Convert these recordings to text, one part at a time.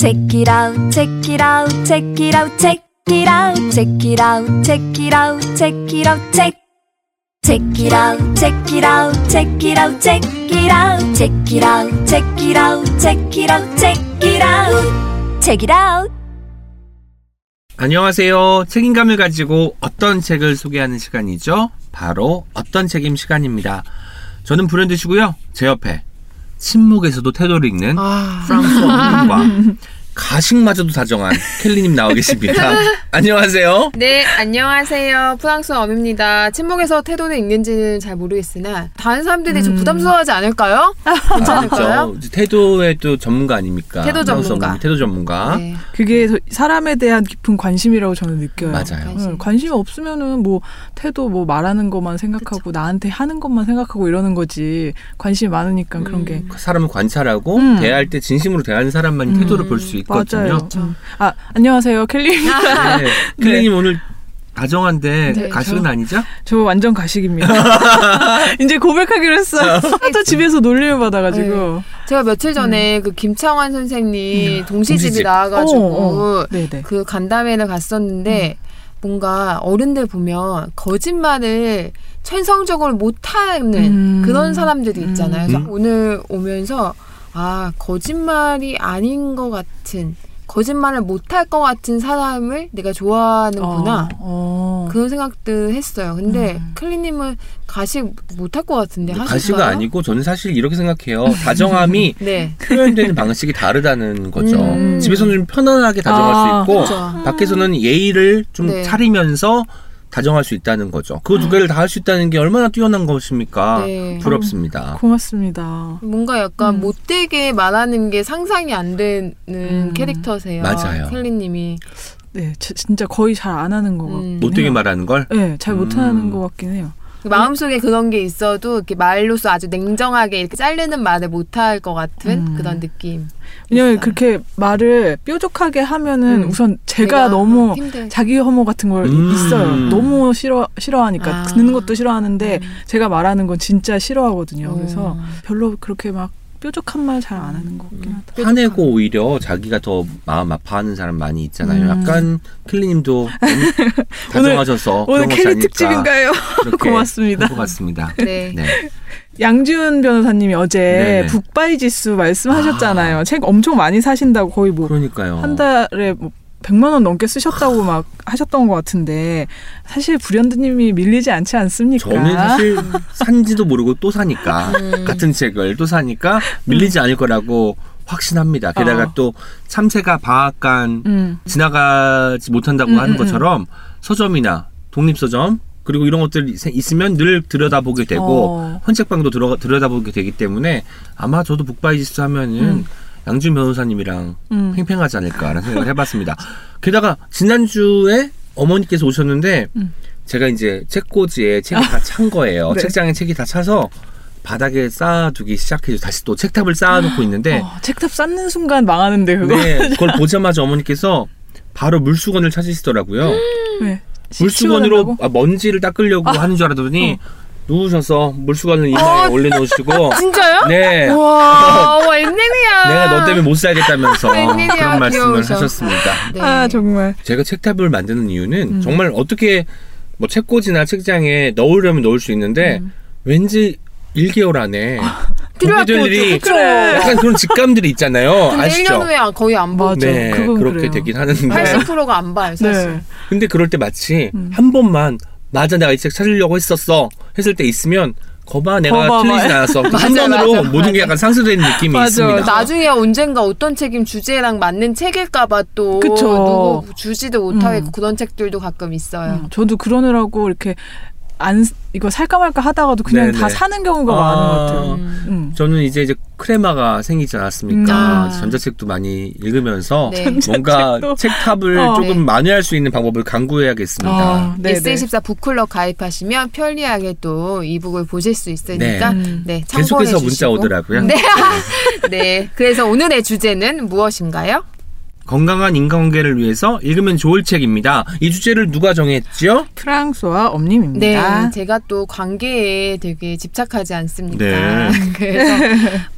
Check it out, check it out, check it out, check it out, check it out, check it out, check it out, check. Check it out, check it out, check it out, check it out, check it out, check it out, check it out, check it out, check it out. 안녕하세요. 책임감을 가지고 어떤 책을 소개하는 시간이죠. 바로 어떤 책임 시간입니다. 저는 불현듯이고요. 제 옆에 침묵에서도 태도를 읽는 아, 프랑스어 과 가식마저도 다정한 켈리님 나와 계십니다. 안녕하세요. 네, 안녕하세요. 프랑스 엄입니다. 침묵에서 태도는 읽는지는 잘 모르겠으나 다른 사람들이 좀 부담스러워하지 않을까요? 괜찮을까요? 그렇죠. 태도의 또 전문가 아닙니까? 태도 전문가. 분이 태도 전문가. 네. 그게 더- 사람에 대한 깊은 관심이라고 저는 느껴요. 맞아요. 응, 관심이 없으면은 뭐 태도 뭐 말하는 것만 생각하고 나한테 하는 것만 생각하고 이러는 거지. 관심이 많으니까 그런 게그 사람을 관찰하고 음. 대할 때 진심으로 대하는 사람만 이 태도를 볼 수 있거든요. 맞아요. 음. 아 안녕하세요, 켈리. 네. 켈리님 오늘 다정한데 네, 가식은 저- 아니죠? 저 완전 가식입니다. 이제 고백하기로 했어요. 하도 집에서 놀림을 받아가지고. 제가 며칠 전에 그 김창완 선생님 동시집이 동시집. 나와가지고 어, 어. 네네. 그 간담회를 갔었는데 뭔가 어른들 보면 거짓말을 천성적으로 못하는 음. 그런 사람들이 있잖아요. 그래서 음. 오늘 오면서 아 거짓말이 아닌 것 같은 거짓말을 못할 것 같은 사람을 내가 좋아하는구나. 어, 어. 그런 생각들 했어요. 근데 음. 클리님은 가식 못할 것 같은데 하실까요? 가식은 아니고 저는 사실 이렇게 생각해요. 다정함이 네. 표현되는 방식이 다르다는 거죠. 음. 집에서는 좀 편안하게 다정할 아, 수 있고 그렇죠. 밖에서는 예의를 좀 네. 차리면서 다정할 수 있다는 거죠. 그 두 개를 다 할 수 있다는 게 얼마나 뛰어난 것입니까? 네. 부럽습니다. 고맙습니다. 뭔가 약간 음. 못되게 말하는 게 상상이 안 되는 음. 캐릭터세요. 맞아요. 켈리님이. 네, 지- 진짜 거의 잘 안 하는 것 음. 못되게 해요. 말하는 걸 네, 잘 못하는 음. 것 같긴 해요. 그 마음속에 그런 게 있어도 이렇게 말로써 아주 냉정하게 이렇게 자르는 말을 못할 것 같은 음. 그런 느낌. 왜냐면 있어요. 그렇게 말을 뾰족하게 하면은 음. 우선 제가 내가 너무 힘들- 자기 혐오 같은 걸 음. 있어요. 너무 싫어 싫어하니까 아. 듣는 것도 싫어하는데 음. 제가 말하는 건 진짜 싫어하거든요. 그래서 어. 별로 그렇게 막 뾰족한 말 잘 안 하는 것 같긴 하다. 화내고 오히려 자기가 더 마음 아파하는 사람 많이 있잖아요. 음. 약간 킬리님도 너무 다정하셔서 오늘 캐리 아닐까 특집인가요? 고맙습니다. 한것 같습니다. 네. 네. 양지훈 변호사님이 어제 네네. 북바이 지수 말씀하셨잖아요. 책 엄청 많이 사신다고 거의 뭐 그러니까요. 한 달에 뭐 100만 원 넘게 쓰셨다고 막 하셨던 것 같은데 사실 불현듯님이 밀리지 않지 않습니까? 저는 사실 산지도 모르고 또 사니까 음. 같은 책을 또 사니까 밀리지 않을 거라고 확신합니다. 게다가 어. 또 참새가 방앗간 음. 지나가지 못한다고 음, 하는 음, 것처럼 서점이나 독립서점 그리고 이런 것들이 세- 있으면 늘 들여다보게 되고 어. 헌책방도 들어, 들여다보게 되기 때문에 아마 저도 북바이지스 하면은 음. 양준 변호사님이랑 음. 팽팽하지 않을까라는 생각을 해봤습니다. 게다가 지난주에 어머니께서 오셨는데 음. 제가 이제 책꽂이에 책이 다 찬 거예요. 네. 책장에 책이 다 차서 바닥에 쌓아두기 시작해서 다시 또 책탑을 쌓아놓고 있는데 어, 책탑 쌓는 순간 망하는데 그거. 네, 그걸 보자마자 어머니께서 바로 물수건을 찾으시더라고요. 네. 물수건으로? 아, 먼지를 닦으려고 하는 줄 알았더니 누우셔서 물수건을 이마에 올려놓으시고 진짜요? 네 와, 와, 웬일이야. 내가 너 때문에 못 살겠다면서 웬일이야, 그런 말씀을 귀여우셔. 하셨습니다. 네. 아 정말. 제가 책탑을 만드는 이유는 음. 정말 어떻게 뭐 책꽂이나 책장에 넣으려면 넣을 수 있는데 음. 왠지 1개월 안에. 그래. 약간 그런 직감들이 있잖아요. 아시죠? 1년 후에 거의 안 봐. 네, 그건 그렇게 그래요. 되긴 하는데 80%가 안 봐요, 사실. 네. 근데 그럴 때 마치 음. 한 번만 맞아 내가 이 책 찾으려고 했었어 했을 때 있으면 거봐 내가 거봐, 틀리진 맞아. 않았어 그 맞아, 한번으로 맞아, 모든 게. 약간 상쇄되는 느낌이 맞아. 있습니다. 나중에 언젠가 어떤 책임 주제랑 맞는 책일까 봐 또 그쵸. 누구 주지도 못하겠고 음. 그런 책들도 가끔 있어요. 음, 저도 그러느라고 이렇게 안 이거 살까 말까 하다가도 그냥 네네. 다 사는 경우가 아. 많은 것 같아요. 음. 음. 저는 이제 이제 크레마가 생기지 않았습니까? 음. 아. 전자책도 많이 읽으면서 네. 뭔가. 책탑을 어. 조금 네. 만회할 수 있는 방법을 강구해야겠습니다. 아, 네네. S24 북클럽 가입하시면 편리하게 또 이북을 보실 수 있으니까 네. 네, 참고해 계속해서 문자 주시고. 오더라고요. 네. 네. 그래서 오늘의 주제는 무엇인가요? 건강한 인간관계를 위해서 읽으면 좋을 책입니다. 이 주제를 누가 정했죠? 프랑스와 엄님입니다. 네, 제가 또 관계에 되게 집착하지 않습니까? 네. 그래서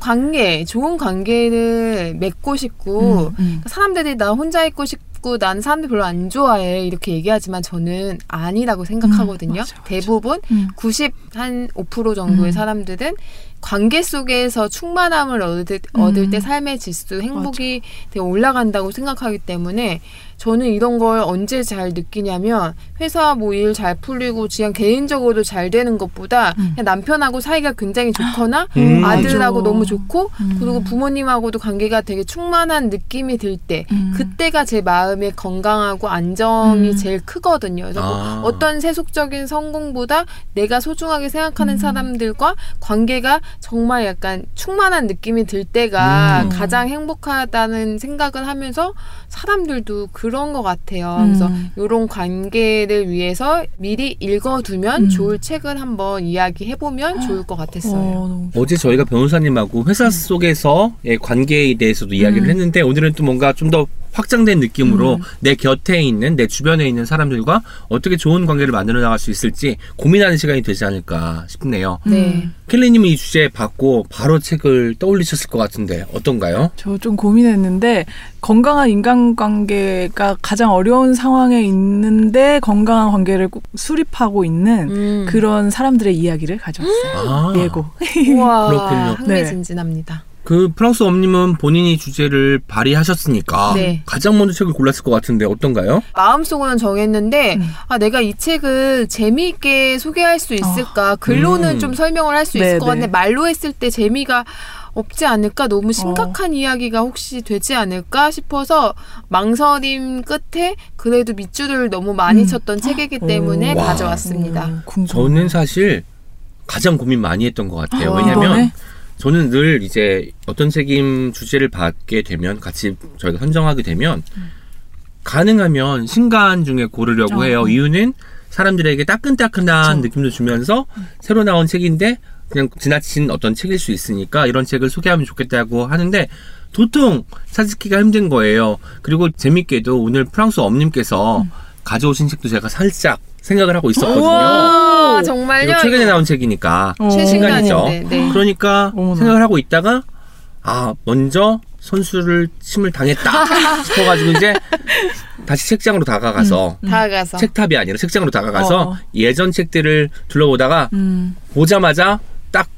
관계, 좋은 관계를 맺고 싶고 음, 음. 사람들이 나 혼자 있고 싶고 나는 사람들 별로 안 좋아해 이렇게 얘기하지만 저는 아니라고 생각하거든요. 음, 맞아, 맞아. 대부분 대부분 음. 90한 5% 정도의 음. 사람들은 관계 속에서 충만함을 얻을, 얻을 때 삶의 질수, 행복이 되게 올라간다고 생각하기 때문에 저는 이런 걸 언제 잘 느끼냐면 회사 뭐 일 잘 풀리고 그냥 개인적으로도 잘 되는 것보다 음. 그냥 남편하고 사이가 굉장히 좋거나 음. 아들하고 맞아. 너무 좋고 음. 그리고 부모님하고도 관계가 되게 충만한 느낌이 들때 음. 그때가 제 마음의 건강하고 안정이 음. 제일 크거든요. 그래서 뭐 아. 어떤 세속적인 성공보다 내가 소중하게 음. 생각하는 사람들과 관계가 정말 약간 충만한 느낌이 들 때가 음. 가장 행복하다는 생각을 하면서 사람들도 그런 것 같아요. 음. 그래서 이런 관계를 위해서 미리 읽어두면 음. 좋을 책을 한번 이야기해보면 좋을 것 어, 같았어요. 너무 어제 저희가 변호사님하고 회사 속에서의 관계에 대해서도 이야기를 음. 했는데 오늘은 또 뭔가 좀 더 확장된 느낌으로 음. 내 곁에 있는 내 주변에 있는 사람들과 어떻게 좋은 관계를 만들어 나갈 수 있을지 고민하는 시간이 되지 않을까 싶네요. 네. 켈리님은 이 주제 받고 바로 책을 떠올리셨을 것 같은데 어떤가요? 저 좀 고민했는데 건강한 인간관계가 가장 어려운 상황에 있는데 건강한 관계를 꼭 수립하고 있는 음. 그런 사람들의 이야기를 가져왔어요. 아, 예고. 우와, 그렇군요. 흥미진진합니다. 그 프랑스 엄님은 본인이 주제를 발의하셨으니까 네. 가장 먼저 책을 골랐을 것 같은데 어떤가요? 마음속으로는 정했는데 음. 아 내가 이 책을 재미있게 소개할 수 있을까 글로는 음. 좀 설명을 할수 네, 있을 것 네. 같은데 말로 했을 때 재미가 없지 않을까 너무 심각한 이야기가 혹시 되지 않을까 싶어서 망설임 끝에 그래도 밑줄을 너무 많이 음. 쳤던 책이기 때문에 오. 와. 가져왔습니다. 음. 저는 사실 가장 고민 많이 했던 것 같아요. 아, 왜냐면 이번에? 저는 늘 이제 어떤 책임 주제를 받게 되면 같이 저희가 선정하게 되면 가능하면 신간 중에 고르려고 어. 해요. 이유는 사람들에게 따끈따끈한 그쵸. 느낌도 주면서 새로 나온 책인데 그냥 지나친 어떤 책일 수 있으니까 이런 책을 소개하면 좋겠다고 하는데 도통 찾기가 힘든 거예요. 그리고 재밌게도 오늘 프랑스 엄님께서 가져오신 책도 제가 살짝 생각을 하고 있었거든요. 정말요? 최근에 나온 책이니까 어. 신간이죠. 최신간인데. 네. 그러니까 어머나. 생각을 하고 있다가 아 먼저 선수를 침을 당했다 싶어가지고 이제 다시 책장으로 다가가서 다가가서 책탑이 아니라 책장으로 다가가서 어. 예전 책들을 둘러보다가 음, 보자마자 딱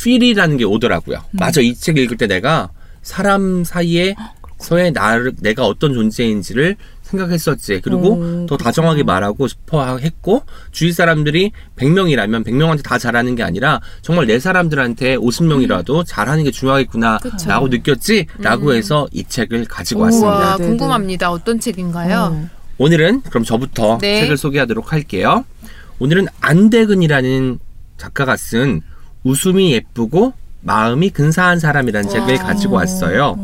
필이라는 게 오더라고요. 음. 맞아 이 책 읽을 때 내가 사람 사이에 서의 나를 내가 어떤 존재인지를 생각했었지. 그리고 오, 더 다정하게 말하고 싶어 했고 주위 사람들이 100명이라면 100명한테 다 잘하는 게 아니라 정말 내 사람들한테 50명이라도 잘하는 게 중요하겠구나라고. 느꼈지라고 음. 해서 이 책을 가지고 우와. 왔습니다. 우와 네, 네. 궁금합니다. 어떤 책인가요? 어. 오늘은 그럼 저부터 네. 책을 소개하도록 할게요. 오늘은 안대근이라는 작가가 쓴 웃음이 예쁘고 마음이 근사한 사람이라는 책을 와. 가지고 왔어요.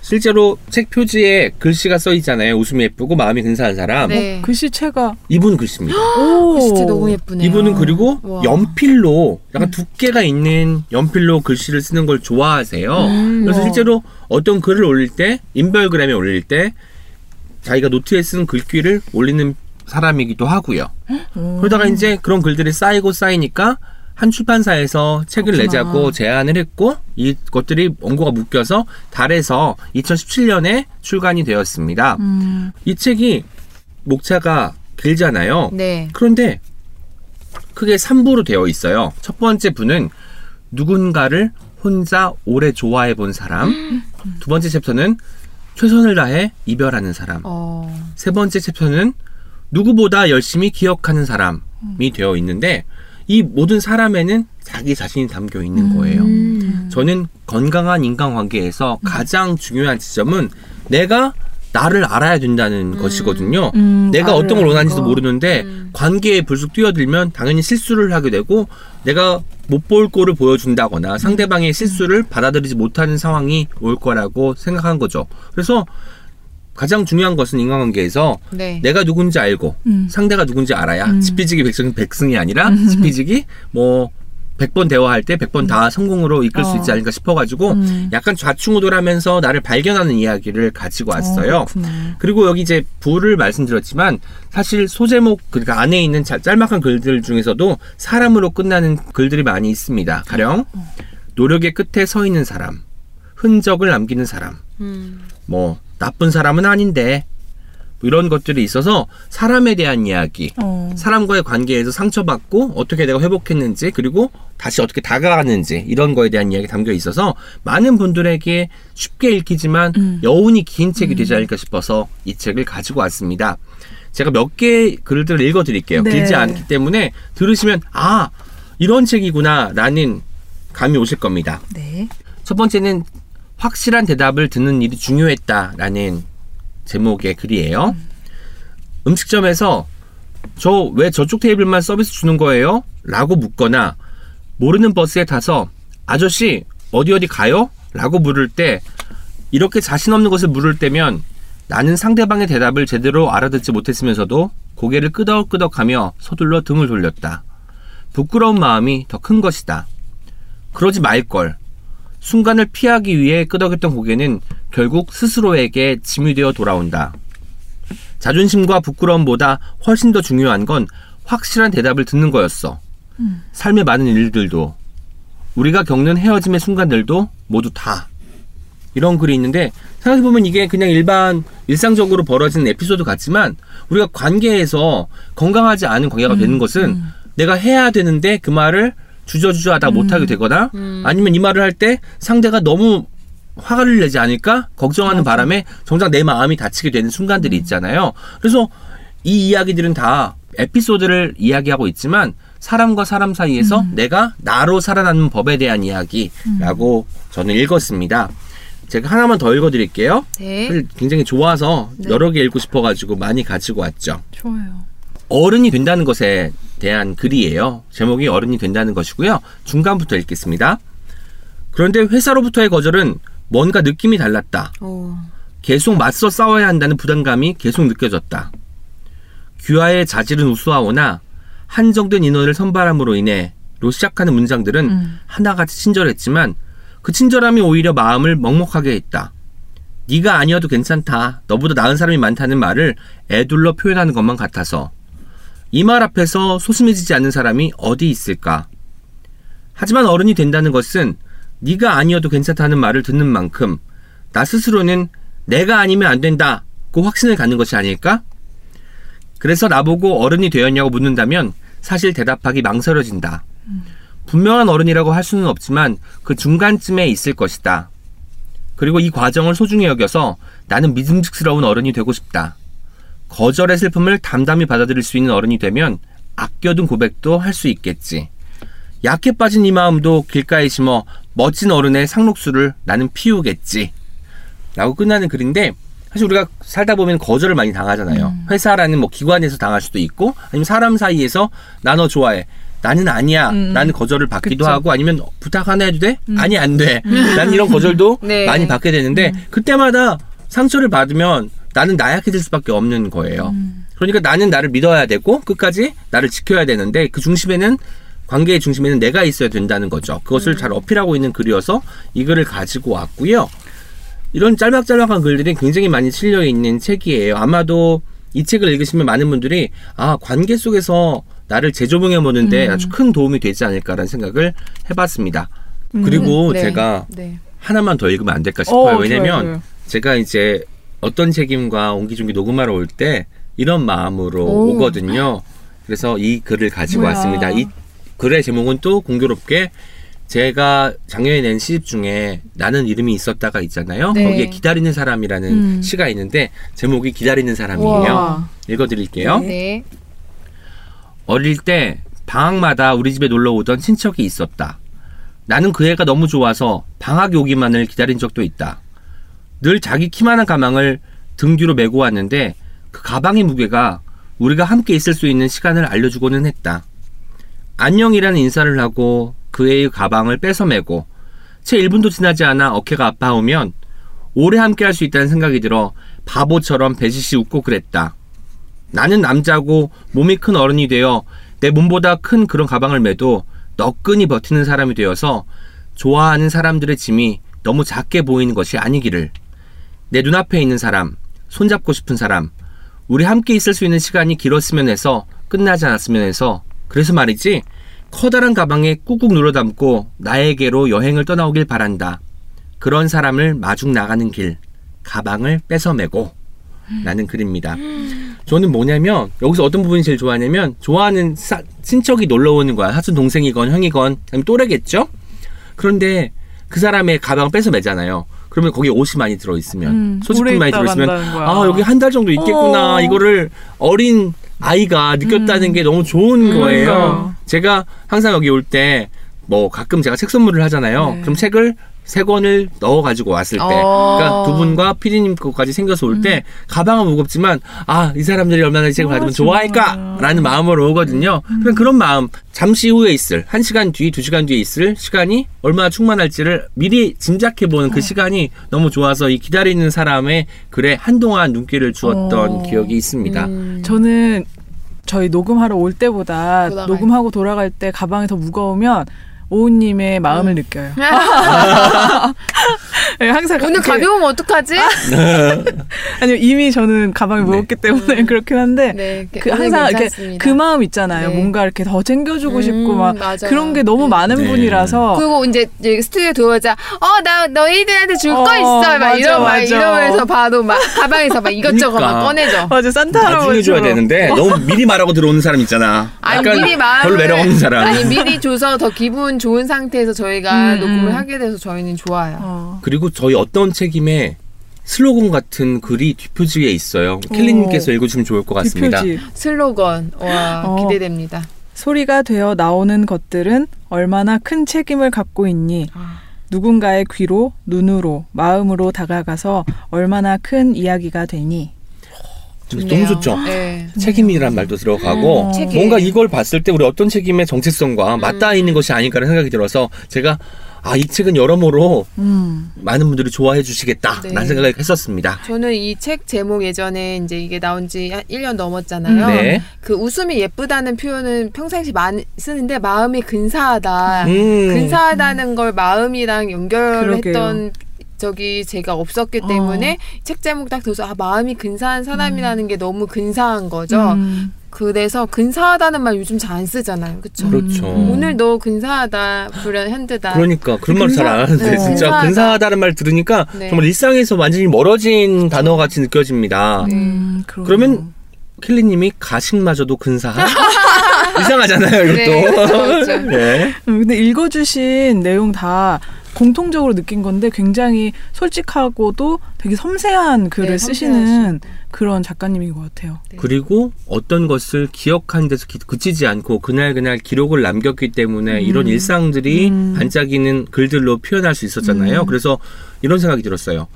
어. 실제로 책 표지에 글씨가 써 있잖아요. 웃음이 예쁘고 마음이 근사한 사람. 네. 글씨체가 이분 글씨입니다. 오. 진짜 너무 예쁘네요. 이분은 그리고 와. 연필로 약간 두께가 있는 연필로 글씨를 쓰는 걸 좋아하세요. 음. 그래서 와. 실제로 어떤 글을 올릴 때 인별그램에 올릴 때 자기가 노트에 쓴 글귀를 올리는 사람이기도 하고요. 어. 그러다가 이제 그런 글들이 쌓이고 쌓이니까 한 출판사에서 책을 그렇구나. 내자고 제안을 했고 이것들이 원고가 묶여서 달에서 2017년에 출간이 되었습니다. 음. 이 책이 목차가 길잖아요. 네. 그런데 크게 3부로 되어 있어요. 첫 번째 부는 누군가를 혼자 오래 좋아해 본 사람. 두 번째 챕터는 최선을 다해 이별하는 사람. 어. 세 번째 챕터는 누구보다 열심히 기억하는 사람이 되어 있는데 이 모든 사람에는 자기 자신이 담겨 있는 거예요. 음. 저는 건강한 인간관계에서 가장 중요한 지점은 내가 나를 알아야 된다는 것이거든요. 음, 내가 어떤 걸. 원하는지도 어. 모르는데 음. 관계에 불쑥 뛰어들면 당연히 실수를 하게 되고 내가 못 볼 꼴을 보여준다거나 상대방의 실수를 받아들이지 못하는 상황이 올 거라고 생각한 거죠. 그래서 가장 중요한 것은 인간관계에서 네. 내가 누군지 알고 음. 상대가 누군지 알아야 음. 지피지기 백승 백승이 아니라 지피지기 뭐 100번 대화할 때 100번 다 성공으로 이끌 수 어. 있지 않을까 싶어가지고 음. 약간 좌충우돌하면서 나를 발견하는 이야기를 가지고 왔어요. 어. 그리고 여기 이제 부를 말씀드렸지만 사실 소제목 그러니까 안에 있는 자- 짤막한 글들 중에서도 사람으로 끝나는 글들이 많이 있습니다. 가령 노력의 끝에 서 있는 사람, 흔적을 남기는 사람, 음. 뭐 나쁜 사람은 아닌데 뭐 이런 것들이 있어서 사람에 대한 이야기, 어. 사람과의 관계에서 상처받고 어떻게 내가 회복했는지 그리고 다시 어떻게 다가가는지 이런 거에 대한 이야기 담겨 있어서 많은 분들에게 쉽게 읽히지만 음. 여운이 긴 책이 되지 않을까 싶어서 이 책을 가지고 왔습니다. 제가 몇개 글들을 읽어드릴게요. 네. 길지 않기 때문에 들으시면 아 이런 책이구나라는 감이 오실 겁니다. 네. 첫 번째는 확실한 대답을 듣는 일이 중요했다라는 제목의 글이에요. 음 식점에서 저 왜 저쪽 테이블만 서비스 주는 거예요? 라고 묻거나 모르는 버스에 타서 아저씨 어디 어디 가요? 라고 물을 때 이렇게 자신 없는 것을 물을 때면 나는 상대방의 대답을 제대로 알아듣지 못했으면서도 고개를 끄덕끄덕하며 서둘러 등을 돌렸다. 부끄러운 마음이 더 큰 것이다. 그러지 말걸. 순간을 피하기 위해 끄덕였던 고개는 결국 스스로에게 짐이 되어 돌아온다. 자존심과 부끄러움보다 훨씬 더 중요한 건 확실한 대답을 듣는 거였어. 삶의 많은 일들도 우리가 겪는 헤어짐의 순간들도 모두 다 이런 글이 있는데 생각해 보면 이게 그냥 일반 일상적으로 벌어지는 에피소드 같지만 우리가 관계에서 건강하지 않은 관계가 되는 것은 내가 해야 되는데 그 말을 주저주저 하다 못하게 되거나 음. 아니면 이 말을 할 때 상대가 너무 화를 내지 않을까 걱정하는 바람에 정작 내 마음이 다치게 되는 순간들이 있잖아요. 그래서 이 이야기들은 다 에피소드를 이야기하고 있지만 사람과 사람 사이에서 내가 나로 살아남는 법에 대한 이야기라고 저는 읽었습니다. 제가 하나만 더 읽어드릴게요. 네. 굉장히 좋아서 네. 여러 개 읽고 싶어가지고 많이 가지고 왔죠. 좋아요. 어른이 된다는 것에 대한 글이에요. 제목이 어른이 된다는 것이고요. 중간부터 읽겠습니다. 그런데 회사로부터의 거절은 뭔가 느낌이 달랐다. 오. 계속 맞서 싸워야 한다는 부담감이 계속 느껴졌다. 귀하의 자질은 우수하오나 한정된 인원을 선발함으로 인해 로 시작하는 문장들은 음. 하나같이 친절했지만 그 친절함이 오히려 마음을 먹먹하게 했다. 네가 아니어도 괜찮다. 너보다 나은 사람이 많다는 말을 애둘러 표현하는 것만 같아서 이 말 앞에서 소심해지지 않는 사람이 어디 있을까? 하지만 어른이 된다는 것은 네가 아니어도 괜찮다는 말을 듣는 만큼 나 스스로는 내가 아니면 안 된다고 확신을 갖는 것이 아닐까? 그래서 나보고 어른이 되었냐고 묻는다면 사실 대답하기 망설여진다. 분명한 어른이라고 할 수는 없지만 그 중간쯤에 있을 것이다. 그리고 이 과정을 소중히 여겨서 나는 믿음직스러운 어른이 되고 싶다. 거절의 슬픔을 담담히 받아들일 수 있는 어른이 되면 아껴둔 고백도 할 수 있겠지. 약해 빠진 이 마음도 길가에 심어 멋진 어른의 상록수를 나는 피우겠지. 라고 끝나는 글인데 사실 우리가 살다 보면 거절을 많이 당하잖아요. 회사라는 뭐 기관에서 당할 수도 있고 아니면 사람 사이에서 나 너 좋아해. 나는 아니야. 음. 나는 거절을 받기도 그쵸. 하고 아니면 부탁 하나 해도 돼? 아니 안 돼. 나는 이런 거절도 네. 많이 받게 되는데 그때마다 상처를 받으면 나는 나약해질 수밖에 없는 거예요. 그러니까 나는 나를 믿어야 되고 끝까지 나를 지켜야 되는데 그 중심에는 관계의 중심에는 내가 있어야 된다는 거죠. 그것을 잘 어필하고 있는 글이어서 이 글을 가지고 왔고요. 이런 짤막짤막한 글들이 굉장히 많이 실려 있는 책이에요. 아마도 이 책을 읽으시면 많은 분들이 아 관계 속에서 나를 재조명해 보는데 아주 큰 도움이 되지 않을까라는 생각을 해봤습니다. 그리고 네. 제가 네. 하나만 더 읽으면 안 될까 싶어요. 어, 왜냐면 좋아요, 좋아요. 제가 이제 어떤 책임과 옹기종기 녹음하러 올 때 이런 마음으로 오. 오거든요. 그래서 이 글을 가지고 뭐야. 왔습니다. 이 글의 제목은 또 공교롭게 제가 작년에 낸 시집 중에 나는 이름이 있었다가 있잖아요. 네. 거기에 기다리는 사람이라는 음. 시가 있는데 제목이 기다리는 사람이에요. 와. 읽어드릴게요. 네. 어릴 때 방학마다 우리 집에 놀러 오던 친척이 있었다. 나는 그 애가 너무 좋아서 방학이 오기만을 기다린 적도 있다. 늘 자기 키만한 가방을 등 뒤로 메고 왔는데 그 가방의 무게가 우리가 함께 있을 수 있는 시간을 알려주고는 했다. 안녕이라는 인사를 하고 그 애의 가방을 뺏어 메고 채 1분도 지나지 않아 어깨가 아파오면 오래 함께 할 수 있다는 생각이 들어 바보처럼 배시시 웃고 그랬다. 나는 남자고 몸이 큰 어른이 되어 내 몸보다 큰 그런 가방을 메도 너끈히 버티는 사람이 되어서 좋아하는 사람들의 짐이 너무 작게 보이는 것이 아니기를. 내 눈앞에 있는 사람, 손잡고 싶은 사람, 우리 함께 있을 수 있는 시간이 길었으면 해서 끝나지 않았으면 해서 그래서 말이지 커다란 가방에 꾹꾹 눌러 담고 나에게로 여행을 떠나오길 바란다. 그런 사람을 마중 나가는 길, 가방을 뺏어 메고 라는 글입니다. 저는 뭐냐면 여기서 어떤 부분이 제일 좋아하냐면 좋아하는 사- 친척이 놀러 오는 거야. 사촌 동생이건 형이건 또래겠죠. 그런데 그 사람의 가방 뺏어 매잖아요. 그러면 거기에 옷이 많이 들어 있으면 음, 소지품 오래 많이 들어 있으면. 아 여기 한 달 정도 있겠구나 어. 이거를 어린 아이가 느꼈다는 게 너무 좋은 거예요. 그러니까. 제가 항상 여기 올 때 뭐 가끔 제가 책 선물을 하잖아요. 네. 그럼 책을 세 권을 넣어 가지고 왔을 때, 어. 그러니까 두 분과 피디님 거까지 생겨서 올 때 가방은 무겁지만 아 이 사람들이 얼마나 이 책을 아, 받으면. 좋아할까라는 마음으로 오거든요. 그냥 그런 마음, 잠시 후에 있을 한 시간 뒤, 두 시간 뒤에 있을 시간이 얼마나 충만할지를 미리 짐작해 보는 그 시간이 너무 좋아서 이 기다리는 사람의 글에 한동안 눈길을 주었던 어. 기억이 있습니다. 음. 저는 저희 녹음하러 올 때보다 돌아갈 녹음하고 돌아갈 때 가방이 더 무거우면 오우님의 마음을 느껴요. 네, 항상 오늘 이렇게- 가벼우면 어떡하지? 아니요 이미 저는 가방이 무겁기 때문에 그렇긴 한데 네, 그 항상 이렇게 괜찮습니다. 그 마음 있잖아요. 네. 뭔가 이렇게 더 챙겨주고 음, 싶고 막 맞아요. 그런 게 너무 음. 많은 네. 분이라서 그리고 이제 스튜디오 들어오자 어 나 너희들한테 줄거 어, 있어 막 맞아, 이러 막. 이러면서 봐도 막 가방에서 막 이것저것 그러니까. 막 꺼내죠. 맞아 산타 할아버지 줘야 되는데 너무 미리 말하고 들어오는 사람 있잖아. 아니 미리 마음을 별로 매력 없는 사람. 아니 미리 줘서 더 기분 좋은 상태에서 저희가 음, 녹음을 음. 하게 돼서 저희는 좋아요. 어. 그리고 저희 어떤 책임에 슬로건 같은 글이 뒷표지에 있어요. 켈리님께서 읽어주시면 좋을 것 같습니다. 뒷표지. 슬로건 와 어. 기대됩니다. 소리가 되어 나오는 것들은 얼마나 큰 책임을 갖고 있니? 아. 누군가의 귀로, 눈으로, 마음으로 다가가서 얼마나 큰 이야기가 되니? 너무 좋죠. 네. 책임이란 말도 들어가고 음, 책임. 뭔가 이걸 봤을 때 우리 어떤 책임의 정체성과 맞닿아 있는 것이 아닐까라는 생각이 들어서 제가 아 이 책은 여러모로 음. 많은 분들이 좋아해 주시겠다 라는 네. 생각을 했었습니다. 저는 이 책 제목 예전에 이제 이게 나온 지한 1년 넘었잖아요. 네. 그 웃음이 예쁘다는 표현은 평상시 많이 쓰는데 마음이 근사하다. 음. 근사하다는 걸 마음이랑 연결했던 그러게요. 적이 제가 없었기 때문에 책 제목 딱 들어서 아 마음이 근사한 사람이라는 게 너무 근사한 거죠. 음. 그래서 근사하다는 말 요즘 잘 안 쓰잖아요. 그렇죠? 그렇죠. 오늘 너 근사하다, 불현현드다. 그러니까 그런 말 잘 안 하는데 어. 진짜 근사하다. 근사하다는 말 들으니까 네. 정말 일상에서 완전히 멀어진 단어 같이 느껴집니다. 네. 음. 그러면 켈리님이 가식마저도 근사한 이상하잖아요 네, 이것도. 그렇죠. 네. 음, 근데 읽어주신 내용 다 공통적으로 느낀 건데 굉장히 솔직하고도 되게 섬세한 글을 네, 쓰시는 섬세하시고. 그런 작가님인 것 같아요. 네. 그리고 어떤 것을 기억하는 데서 기- 그치지 않고 그날 그날 기록을 남겼기 때문에 이런 일상들이 음. 반짝이는 글들로 표현할 수 있었잖아요. 음. 그래서 이런 생각이 들었어요.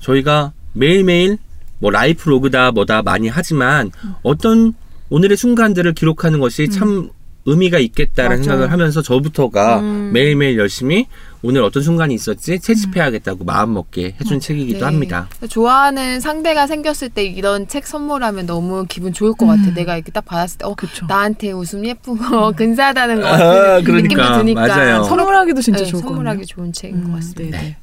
저희가 매일매일 뭐 라이프 로그다 뭐다 많이 하지만 어떤 오늘의 순간들을 기록하는 것이 참 의미가 있겠다라는 맞아요. 생각을 하면서 저부터가 음. 매일매일 열심히 오늘 어떤 순간이 있었지 채집해야겠다고 마음 먹게 해준 책이기도 네. 합니다. 좋아하는 상대가 생겼을 때 이런 책 선물하면 너무 기분 좋을 것 같아. 내가 이렇게 딱 받았을 때, 어, 그쵸. 나한테 웃음 예쁘고 근사하다는 것 아, 같은 그러니까. 느낌도 드니까 맞아요. 선물하기도 진짜 네, 좋을 것 같네요. 선물하기 좋은 책인 것 음, 같습니다. 네네.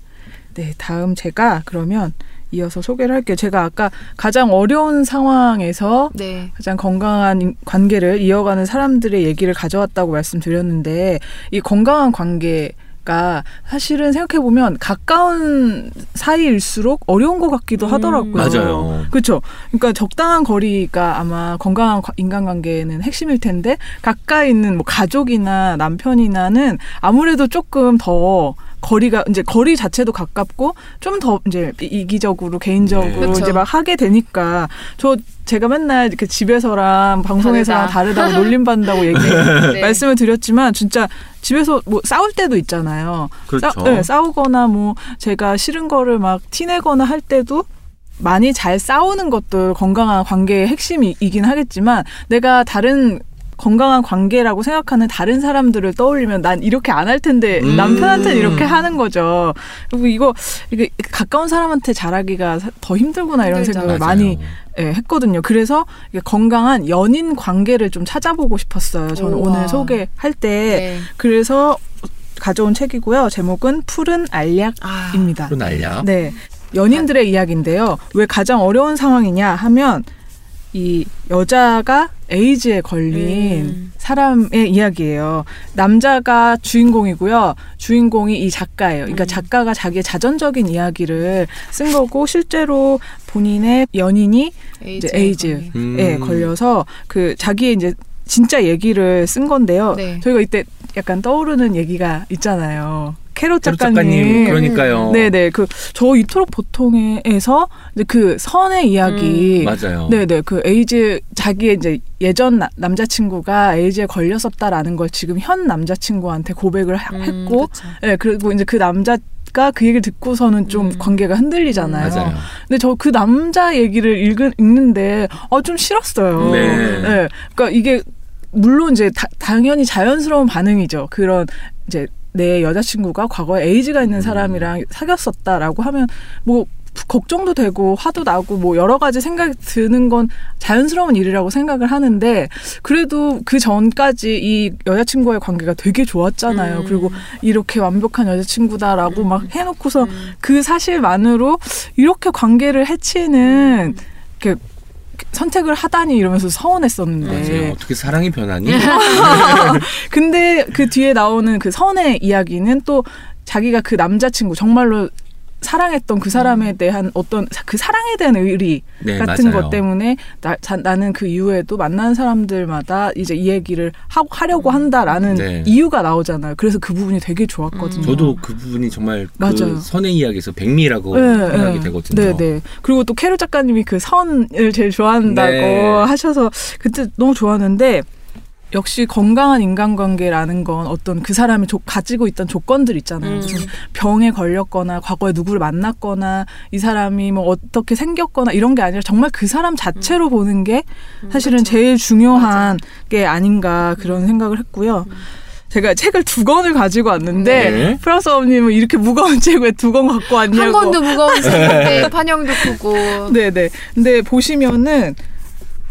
네, 다음 제가 그러면 이어서 소개를 할게요. 제가 아까 가장 어려운 상황에서 네. 가장 건강한 인- 관계를 이어가는 사람들의 얘기를 가져왔다고 말씀드렸는데 이 건강한 관계 가 사실은 생각해 보면 가까운 사이일수록 어려운 것 같기도 음. 하더라고요. 맞아요. 그렇죠. 그러니까 적당한 거리가 아마 건강한 과- 인간관계는 핵심일 텐데 가까이 있는 뭐 가족이나 남편이나는 아무래도 조금 더 거리가 이제 거리 자체도 가깝고 좀 더 이제 이- 이기적으로 개인적으로 네. 이제 막 하게 되니까 저 제가 맨날 이렇게 집에서랑 방송에서랑 다르다. 다르다 고 놀림 받는다고 얘기 네. 말씀을 드렸지만 진짜 집에서 뭐 싸울 때도 있잖아요. 그렇죠. 싸, 네, 싸우거나 뭐 제가 싫은 거를 막 티내거나 할 때도 많이 잘 싸우는 것도 건강한 관계의 핵심이긴 하겠지만 내가 다른 건강한 관계라고 생각하는 다른 사람들을 떠올리면 난 이렇게 안 할 텐데 음. 남편한테는 이렇게 하는 거죠. 그리고 이거 이게 가까운 사람한테 잘하기가 사- 더 힘들구나 이런 힘들죠. 생각을 맞아요. 많이 예, 했거든요. 그래서 이게 건강한 연인 관계를 좀 찾아보고 싶었어요. 저는 우와. 오늘 소개할 때 네. 그래서 가져온 책이고요. 제목은 푸른 아, 알약입니다. 그런 알약. 네. 연인들의 이야기인데요. 왜 가장 어려운 상황이냐 하면 이 여자가 에이즈에 걸린 음. 사람의 이야기예요. 남자가 주인공이고요. 주인공이 이 작가예요. 그러니까 음. 작가가 자기의 자전적인 이야기를 쓴 거고 실제로 본인의 연인이 이제 에이즈. 음. 에 걸려서 그 자기의 이제 진짜 얘기를 쓴 건데요. 네. 저희가 이때 약간 떠오르는 얘기가 있잖아요. 캐롯 작가님. 작가님 그러니까요. 네네 그 저 이토록 보통에서 이제 그 선의 이야기. 맞아요. 네네 그 에이즈 자기의 이제 예전 나- 남자친구가 에이즈에 걸렸었다라는 걸 지금 현 남자친구한테 고백을 하- 음, 했고, 그쵸. 네 그리고 이제 그 남자 가 그 얘기를 듣고서는 좀 음. 관계가 흔들리잖아요. 맞아요. 근데 저 그 남자 얘기를 읽은, 읽는데 아, 좀 싫었어요. 네. 그러니까 이게 물론 이제 다- 당연히 자연스러운 반응이죠. 그런 이제 내 여자친구가 과거에 에이즈가 있는 사람이랑 사귀었었다라고 하면 뭐 걱정도 되고 화도 나고 뭐 여러 가지 생각이 드는 건 자연스러운 일이라고 생각을 하는데 그래도 그 전까지 이 여자친구와의 관계가 되게 좋았잖아요. 음. 그리고 이렇게 완벽한 여자친구다라고 막 해놓고서 음. 그 사실만으로 이렇게 관계를 해치는 이렇게 선택을 하다니 이러면서 서운했었는데 맞아요. 어떻게 사랑이 변하니? 근데 그 뒤에 나오는 그 선의 이야기는 또 자기가 그 남자친구 정말로 사랑했던 그 사람에 대한 어떤 사- 그 사랑에 대한 의리 네, 같은 맞아요. 것 때문에 나, 자, 나는 그 이후에도 만나는 사람들마다 이제 이 얘기를 하, 하려고 한다라는 네. 이유가 나오잖아요. 그래서 그 부분이 되게 좋았거든요. 저도 그 부분이 정말 맞아요. 그 선의 이야기에서 백미라고 네, 생각이 네. 되거든요. 네, 네. 그리고 또 캐롤 작가님이 그 선을 제일 좋아한다고 네. 하셔서 그때 너무 좋았는데 역시 건강한 인간관계라는 건 어떤 그 사람이 조- 가지고 있던 조건들 있잖아요. 음. 무슨 병에 걸렸거나 과거에 누구를 만났거나 이 사람이 뭐 어떻게 생겼거나 이런 게 아니라 정말 그 사람 자체로 음. 보는 게 사실은 제일 중요한 게 아닌가 그런 생각을 했고요. 제가 책을 두 권을 가지고 왔는데 네. 프랑스 어머님은 이렇게 무거운 책왜두 권 갖고 왔냐고. 한 권도 무거운 책인데 판형도 크고 네네. 근데 보시면은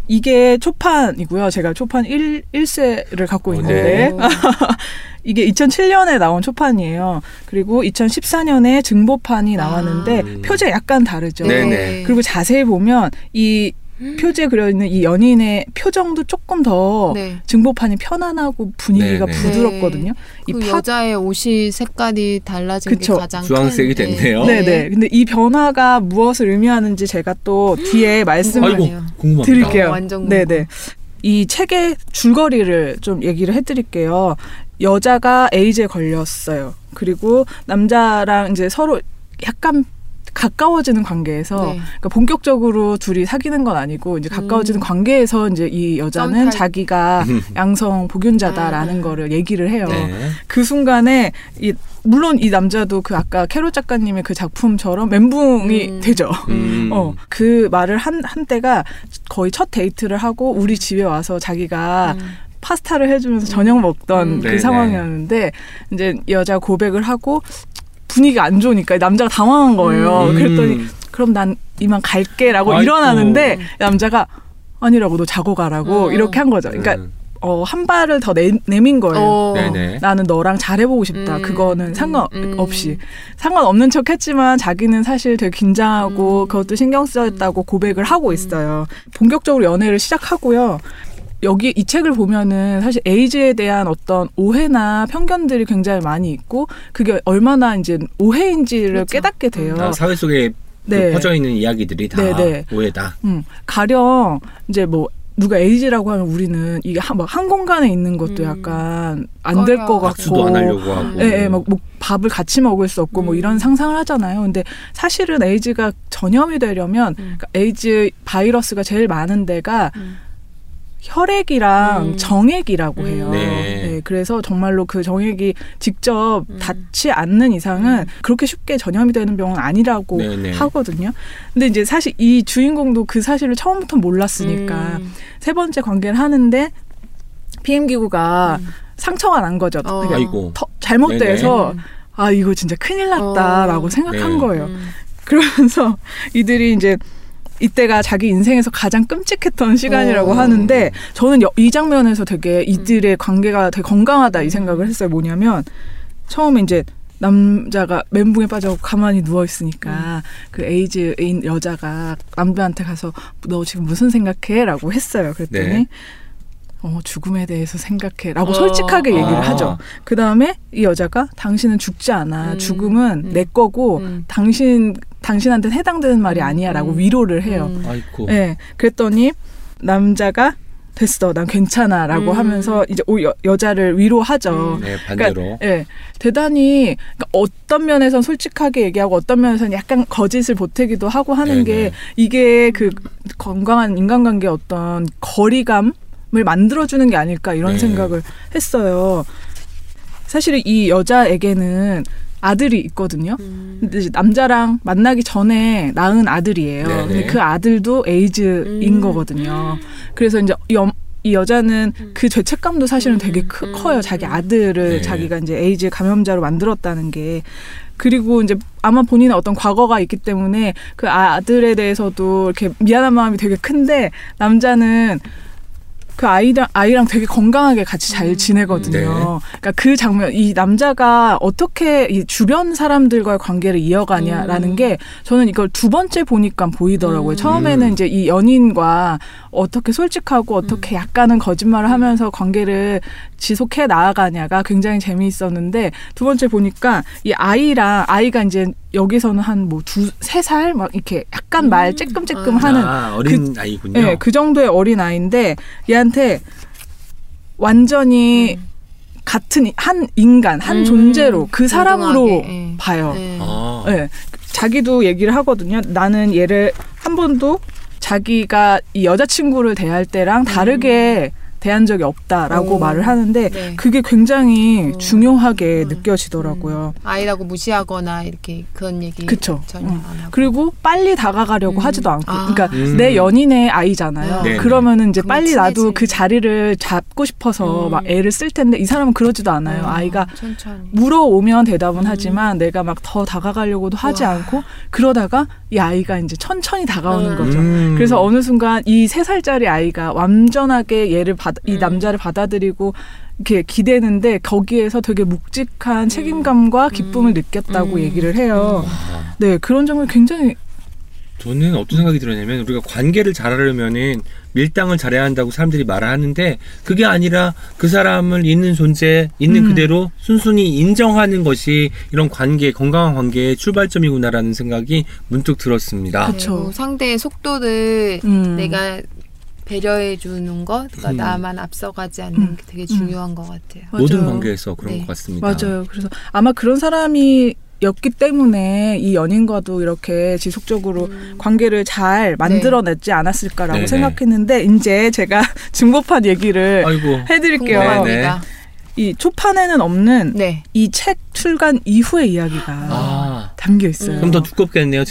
이게 초판이고요. 제가 초판 1, 1세를 갖고 어, 있는데 네. 이게 2007년에 나온 초판이에요. 그리고 2014년에 증보판이 나왔는데 음. 표제 약간 다르죠. 네네. 그리고 자세히 보면 이 표지에 그려 있는 이 연인의 표정도 조금 더 네. 증보판이 편안하고 분위기가 네 네. 부드럽거든요. 그이 파, 여자의 옷이 색깔이 달라진 그쵸. 게 가장 주황색이 큰, 됐네요. 네 네. 근데 이 변화가 무엇을 의미하는지 제가 또 뒤에 말씀을 아이고. 드릴게요. 어, 완전 궁금. 네네. 이 책의 줄거리를 좀 얘기를 해드릴게요. 여자가 에이즈에 걸렸어요. 그리고 남자랑 이제 서로 약간 가까워지는 관계에서 네. 그러니까 본격적으로 둘이 사귀는 건 아니고 이제 가까워지는 음. 관계에서 이제 이 여자는. 자기가 양성 복균자다라는 아. 거를 얘기를 해요. 네. 그 순간에 이 물론 이 남자도 그 아까 캐롤 작가님의 그 작품처럼 멘붕이 음. 되죠. 음. 어, 그 말을 한, 한 때가 거의 첫 데이트를 하고 우리 집에 와서 자기가 음. 파스타를 해주면서 저녁 먹던 음. 그 네네. 상황이었는데 이제 여자 고백을 하고 분위기가 안 좋으니까 남자가 당황한 거예요. 음. 그랬더니 그럼 난 이만 갈게라고 아이고. 일어나는데 남자가 아니라고 너 자고 가라고 음. 이렇게 한 거죠. 그러니까 음. 어, 한 발을 더 내, 내민 거예요. 어. 나는 너랑 잘해보고 싶다. 음, 그거는 음, 상관없이. 음. 상관없는 척 했지만 자기는 사실 되게 긴장하고 음. 그것도 신경 쓰였다고 고백을 하고 있어요. 본격적으로 연애를 시작하고요. 여기 이 책을 보면은 사실 에이즈에 대한 어떤 오해나 편견들이 굉장히 많이 있고 그게 얼마나 이제 오해인지를 그렇죠. 깨닫게 돼요. 아, 사회 속에 그 네. 퍼져 있는 이야기들이 다 네네. 오해다. 음, 가령 이제 뭐 누가 에이즈라고 하면 우리는 이게 한, 막한 공간에 있는 것도 음. 약간 안될 꺼려. 것 같고 박수도 안 하려고 하고. 예, 예, 막, 뭐 밥을 같이 먹을 수 없고 뭐 음. 이런 상상을 하잖아요. 근데 사실은 에이즈가 전염이 되려면 음. 그러니까 에이즈 바이러스가 제일 많은 데가 음. 혈액이랑 음. 정액이라고 음. 해요. 네. 네, 그래서 정말로 그 정액이 직접 음. 닿지 않는 이상은 음. 그렇게 쉽게 전염이 되는 병은 아니라고 네네. 하거든요. 근데 이제 사실 이 주인공도 그 사실을 처음부터 몰랐으니까 음. 세 번째 관계를 하는데 PM 기구가 음. 상처가 난 거죠. 어. 더 잘못돼서 음. 아 이거 진짜 큰일 났다라고 어. 생각한 네. 거예요. 음. 그러면서 이들이 이제 이때가 자기 인생에서 가장 끔찍했던 시간이라고 어. 하는데 저는 여- 이 장면에서 되게 이들의 관계가 되게 건강하다 이 생각을 했어요. 뭐냐면 처음에 이제 남자가 멘붕에 빠져 가만히 누워 있으니까 그 에이즈인 여자가 남자한테 가서 너 지금 무슨 생각해?라고 했어요. 그랬더니 네. 어 죽음에 대해서 생각해 라고 어. 솔직하게 얘기를 아. 하죠. 그 다음에 이 여자가 당신은 죽지 않아. 음. 죽음은 음. 내 거고 음. 당신 당신한테는 해당되는 말이 음. 아니야 라고 음. 위로를 해요. 음. 아이고. 네, 그랬더니 남자가 됐어, 난 괜찮아 라고 음. 하면서 이제 오 여, 여자를 위로하죠. 음. 네, 반대로. 예, 대단히 그러니까 어떤 면에선 솔직하게 얘기하고 어떤 면에서는 약간 거짓을 보태기도 하고 하는 네네. 게 이게 그 건강한 인간관계 어떤 거리감을 만들어주는 게 아닐까 이런 네. 생각을 했어요. 사실 이 여자에게는 아들이 있거든요. 음. 근데 이제 남자랑 만나기 전에 낳은 아들이에요. 네네. 근데 그 아들도 에이즈인 음. 거거든요. 그래서 이제 이, 엄- 이 여자는 그 죄책감도 사실은 되게 크, 음. 커요. 자기 아들을 네. 자기가 이제 에이즈 감염자로 만들었다는 게. 그리고 이제 아마 본인의 어떤 과거가 있기 때문에 그 아들에 대해서도 이렇게 미안한 마음이 되게 큰데 남자는 그 아이랑 아이랑 되게 건강하게 같이 잘 지내거든요. 네. 그러니까 그 장면 이 남자가 어떻게 이 주변 사람들과의 관계를 이어가냐라는 음. 게 저는 이걸 두 번째 보니까 보이더라고요. 음. 처음에는 음. 이제 이 연인과 어떻게 솔직하고 어떻게 약간은 거짓말을 하면서 관계를 지속해 나아가냐가 굉장히 재미있었는데 두 번째 보니까 이 아이랑 아이가 이제 여기서는 한 뭐 두 세 살 막 이렇게 약간 말 음. 쬐끔쬐끔 아. 하는 아, 어린 아이군요. 네, 그 정도의 어린 아이인데 얘한테 완전히 같은 이- 한 인간, 한 음, 존재로 그 사람으로 동등하게, 예. 봐요. 네. 아. 네. 자기도 얘기를 하거든요. 나는 얘를 한 번도 자기가 이 여자친구를 대할 때랑 다르게 대한 적이 없다라고 오. 말을 하는데 네. 그게 굉장히 어. 중요하게 음. 느껴지더라고요. 아이라고 무시하거나 이렇게 그런 얘기 그쵸. 전혀 음. 안 하고. 그리고 빨리 다가가려고 음. 하지도 않고, 아. 그러니까 음. 내 연인의 아이잖아요. 네. 그러면은 이제 빨리 나도 친해질. 그 자리를 잡고 싶어서 음. 막 애를 쓸 텐데 이 사람은 그러지도 않아요. 어, 아이가 천천히. 물어오면 대답은 음. 하지만 내가 막 더 다가가려고도 하지 와. 않고 그러다가 이 아이가 이제 천천히 다가오는 음. 거죠. 음. 그래서 어느 순간 이 세 살짜리 아이가 완전하게 얘를 받, 이 음. 남자를 받아들이고 이렇게 기대는데 거기에서 되게 묵직한 책임감과 기쁨을 느꼈다고 음. 얘기를 해요. 아, 네, 그런 점을 굉장히 저는 어떤 생각이 들었냐면 우리가 관계를 잘하려면은 밀당을 잘해야 한다고 사람들이 말을 하는데 그게 아니라 그 사람을 있는 존재 있는 음. 그대로 순순히 인정하는 것이 이런 관계 건강한 관계의 출발점이구나라는 생각이 문득 들었습니다. 그리고 상대의 속도를 음. 내가 배려해 주는 것, 그러니까 음. 나만 앞서가지 않는 음. 게 되게 중요한 것 같아요. 모든 맞아요. 관계에서 그런 네. 것 같습니다. 맞아요. 그래서 아마 그런 사람이 였기 때문에 이 연인과도 이렇게 지속적으로 음. 관계를 잘 만들어냈지 않았을까라고 네네. 생각했는데 이제 제가 증보판 얘기를 아이고 해드릴게요. 이 초판에는 없는 네. 이책 출간 이후의 이야기가 아 담겨 있어요. 그럼 더 두껍겠네요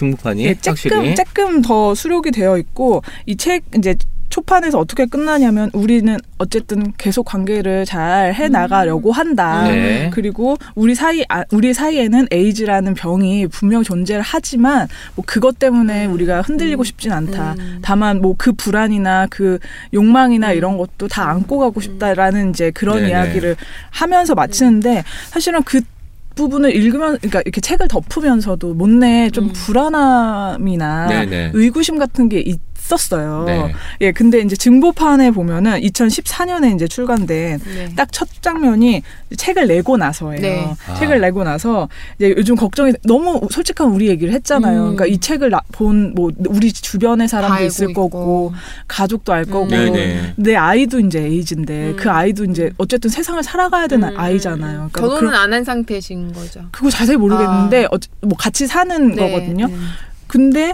예, 확실히. 조금 조금 더 수록이 되어 있고 이 책 이제 초판에서 어떻게 끝나냐면 우리는 어쨌든 계속 관계를 잘 해 나가려고 한다. 네. 그리고 우리 사이 아, 우리 사이에는 에이즈라는 병이 분명 존재를 하지만 뭐 그것 때문에 우리가 흔들리고 싶진 않다. 음. 다만 뭐 그 불안이나 그 욕망이나 음. 이런 것도 다 안고 가고 싶다라는 이제 그런 네네. 이야기를 하면서 마치는데 사실은 그 부분을 읽으면 그러니까 이렇게 책을 덮으면서도 못내 좀 음. 불안함이나 네네. 의구심 같은 게 있 었어요. 네. 예, 근데 이제 증보판에 보면은 2014년에 이제 출간된 네. 딱첫 장면이 책을 내고 나서예요. 네. 아. 책을 내고 나서 이제 요즘 걱정이 너무 솔직한 우리 얘기를 했잖아요. 음. 그러니까 이 책을 본 뭐 우리 주변의 다 사람도 있을 있고. 거고 가족도 알 거고 음. 네네. 내 아이도 이제 에이즈인데 음. 그 아이도 이제 어쨌든 세상을 살아가야 되는 음. 아이잖아요. 그러니까 뭐 결혼은 그런- 안한 상태신 거죠. 그거 자세히 모르겠는데 어, 뭐 같이 사는 네. 거거든요. 음. 근데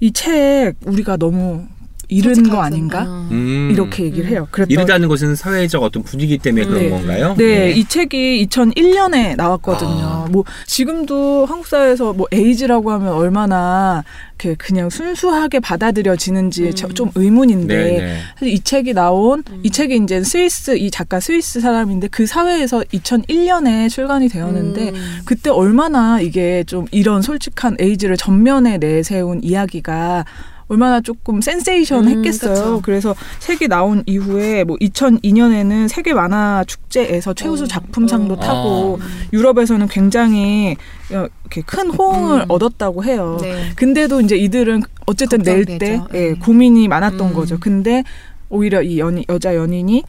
이 책 우리가 너무 이른 거 아닌가? 어. 음. 이렇게 얘기를 해요. 그랬더니 이르다는 것은 사회적 어떤 분위기 때문에 그런 네. 건가요? 네, 이 책이 2001년에 나왔거든요. 아. 뭐 지금도 한국 사회에서 뭐 에이즈라고 하면 얼마나 이렇게 그냥 순수하게 받아들여지는지 음. 저- 좀 의문인데 네, 네. 사실 이 책이 나온 음. 이 책이 이제 스위스 이 작가 스위스 사람인데 그 사회에서 2001년에 출간이 되었는데 음. 그때 얼마나 이게 좀 이런 솔직한 에이즈를 전면에 내세운 이야기가 얼마나 조금 센세이션 음, 했겠어요. 그쵸. 그래서 책이 나온 이후에 뭐 2002년에는 세계 만화 축제에서 최우수 어, 작품상도 어. 타고 음. 유럽에서는 굉장히 어, 이렇게 큰 호응을 음. 얻었다고 해요. 네. 근데도 이제 이들은 어쨌든 낼 때. 예, 네. 고민이 많았던 음. 거죠. 근데 오히려 이 연, 여자 연인이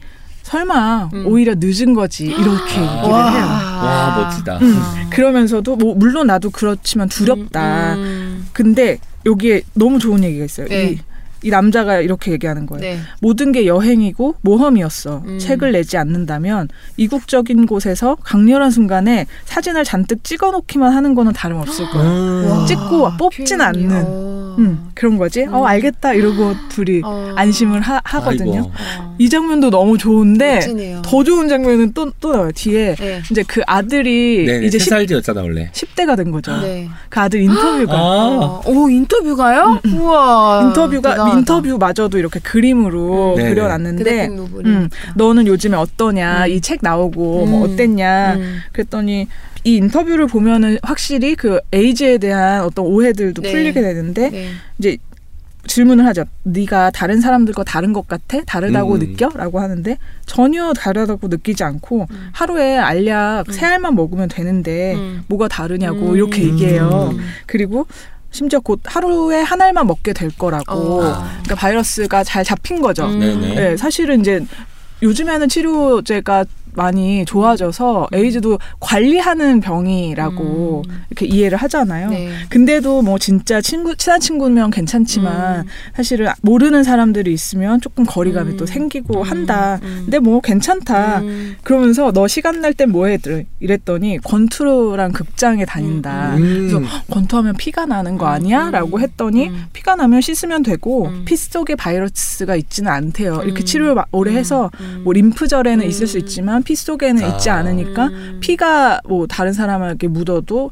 설마 음. 오히려 늦은 거지 이렇게 얘기를 해요. 와, 멋지다. 음. 그러면서도 뭐 물론 나도 그렇지만 두렵다. 음, 근데 여기에 너무 좋은 얘기가 있어요. 네. 이, 이 남자가 이렇게 얘기하는 거예요. 네. 모든 게 여행이고 모험이었어. 음. 책을 내지 않는다면 이국적인 곳에서 강렬한 순간에 사진을 잔뜩 찍어놓기만 하는 거는 다름없을 거야. 음. 와, 찍고 뽑진 표현이, 않는. 어. 음, 그런 거지. 어 음. 알겠다 이러고 둘이 어. 안심을 하, 하거든요. 아이고. 어. 이 장면도 너무 좋은데 멋지네요. 더 좋은 장면은 또 또 나와요. 뒤에 네. 이제 그 아들이 네, 이제 세 10, 살 뒤였잖아 원래. 10대가 된 거죠. 네. 그 아들 인터뷰가 아, 어. 오 인터뷰가요? 우와. 인터뷰가 대단하다. 인터뷰마저도 이렇게 그림으로 네네. 그려놨는데 그래픽 노블이. 음, 너는 요즘에 어떠냐 음. 이책 나오고 뭐 음. 어땠냐 음. 그랬더니 이 인터뷰를 보면은 확실히 그 에이즈에 대한 어떤 오해들도 네. 풀리게 되는데 네. 이제 질문을 하죠. 네가 다른 사람들과 다른 것 같아? 다르다고 음. 느껴? 라고 하는데 전혀 다르다고 느끼지 않고 음. 하루에 알약 음. 세 알만 먹으면 되는데 음. 뭐가 다르냐고 음. 이렇게 얘기해요. 음. 그리고 심지어 곧 하루에 한 알만 먹게 될 거라고. 어. 그러니까 바이러스가 잘 잡힌 거죠. 음. 네, 사실은 이제 요즘에는 치료제가 많이 좋아져서 에이즈도 관리하는 병이라고 음. 이렇게 이해를 하잖아요. 네. 근데도 뭐 진짜 친구 친한 친구면 괜찮지만 음. 사실은 모르는 사람들이 있으면 조금 거리감이 음. 또 생기고 음. 한다. 음. 근데 뭐 괜찮다. 음. 그러면서 너 시간 날 땐 뭐해? 이랬더니 권투랑 극장에 다닌다. 음. 그래서 권투하면 피가 나는 거 음, 아니야? 음, 라고 했더니 음. 피가 나면 씻으면 되고 음. 피 속에 바이러스가 있지는 않대요. 이렇게 음. 치료를 마- 오래 해서 음. 뭐 림프절에는 음. 있을 수 있지만 피 속에는 아. 있지 않으니까 음. 피가 뭐 다른 사람에게 묻어도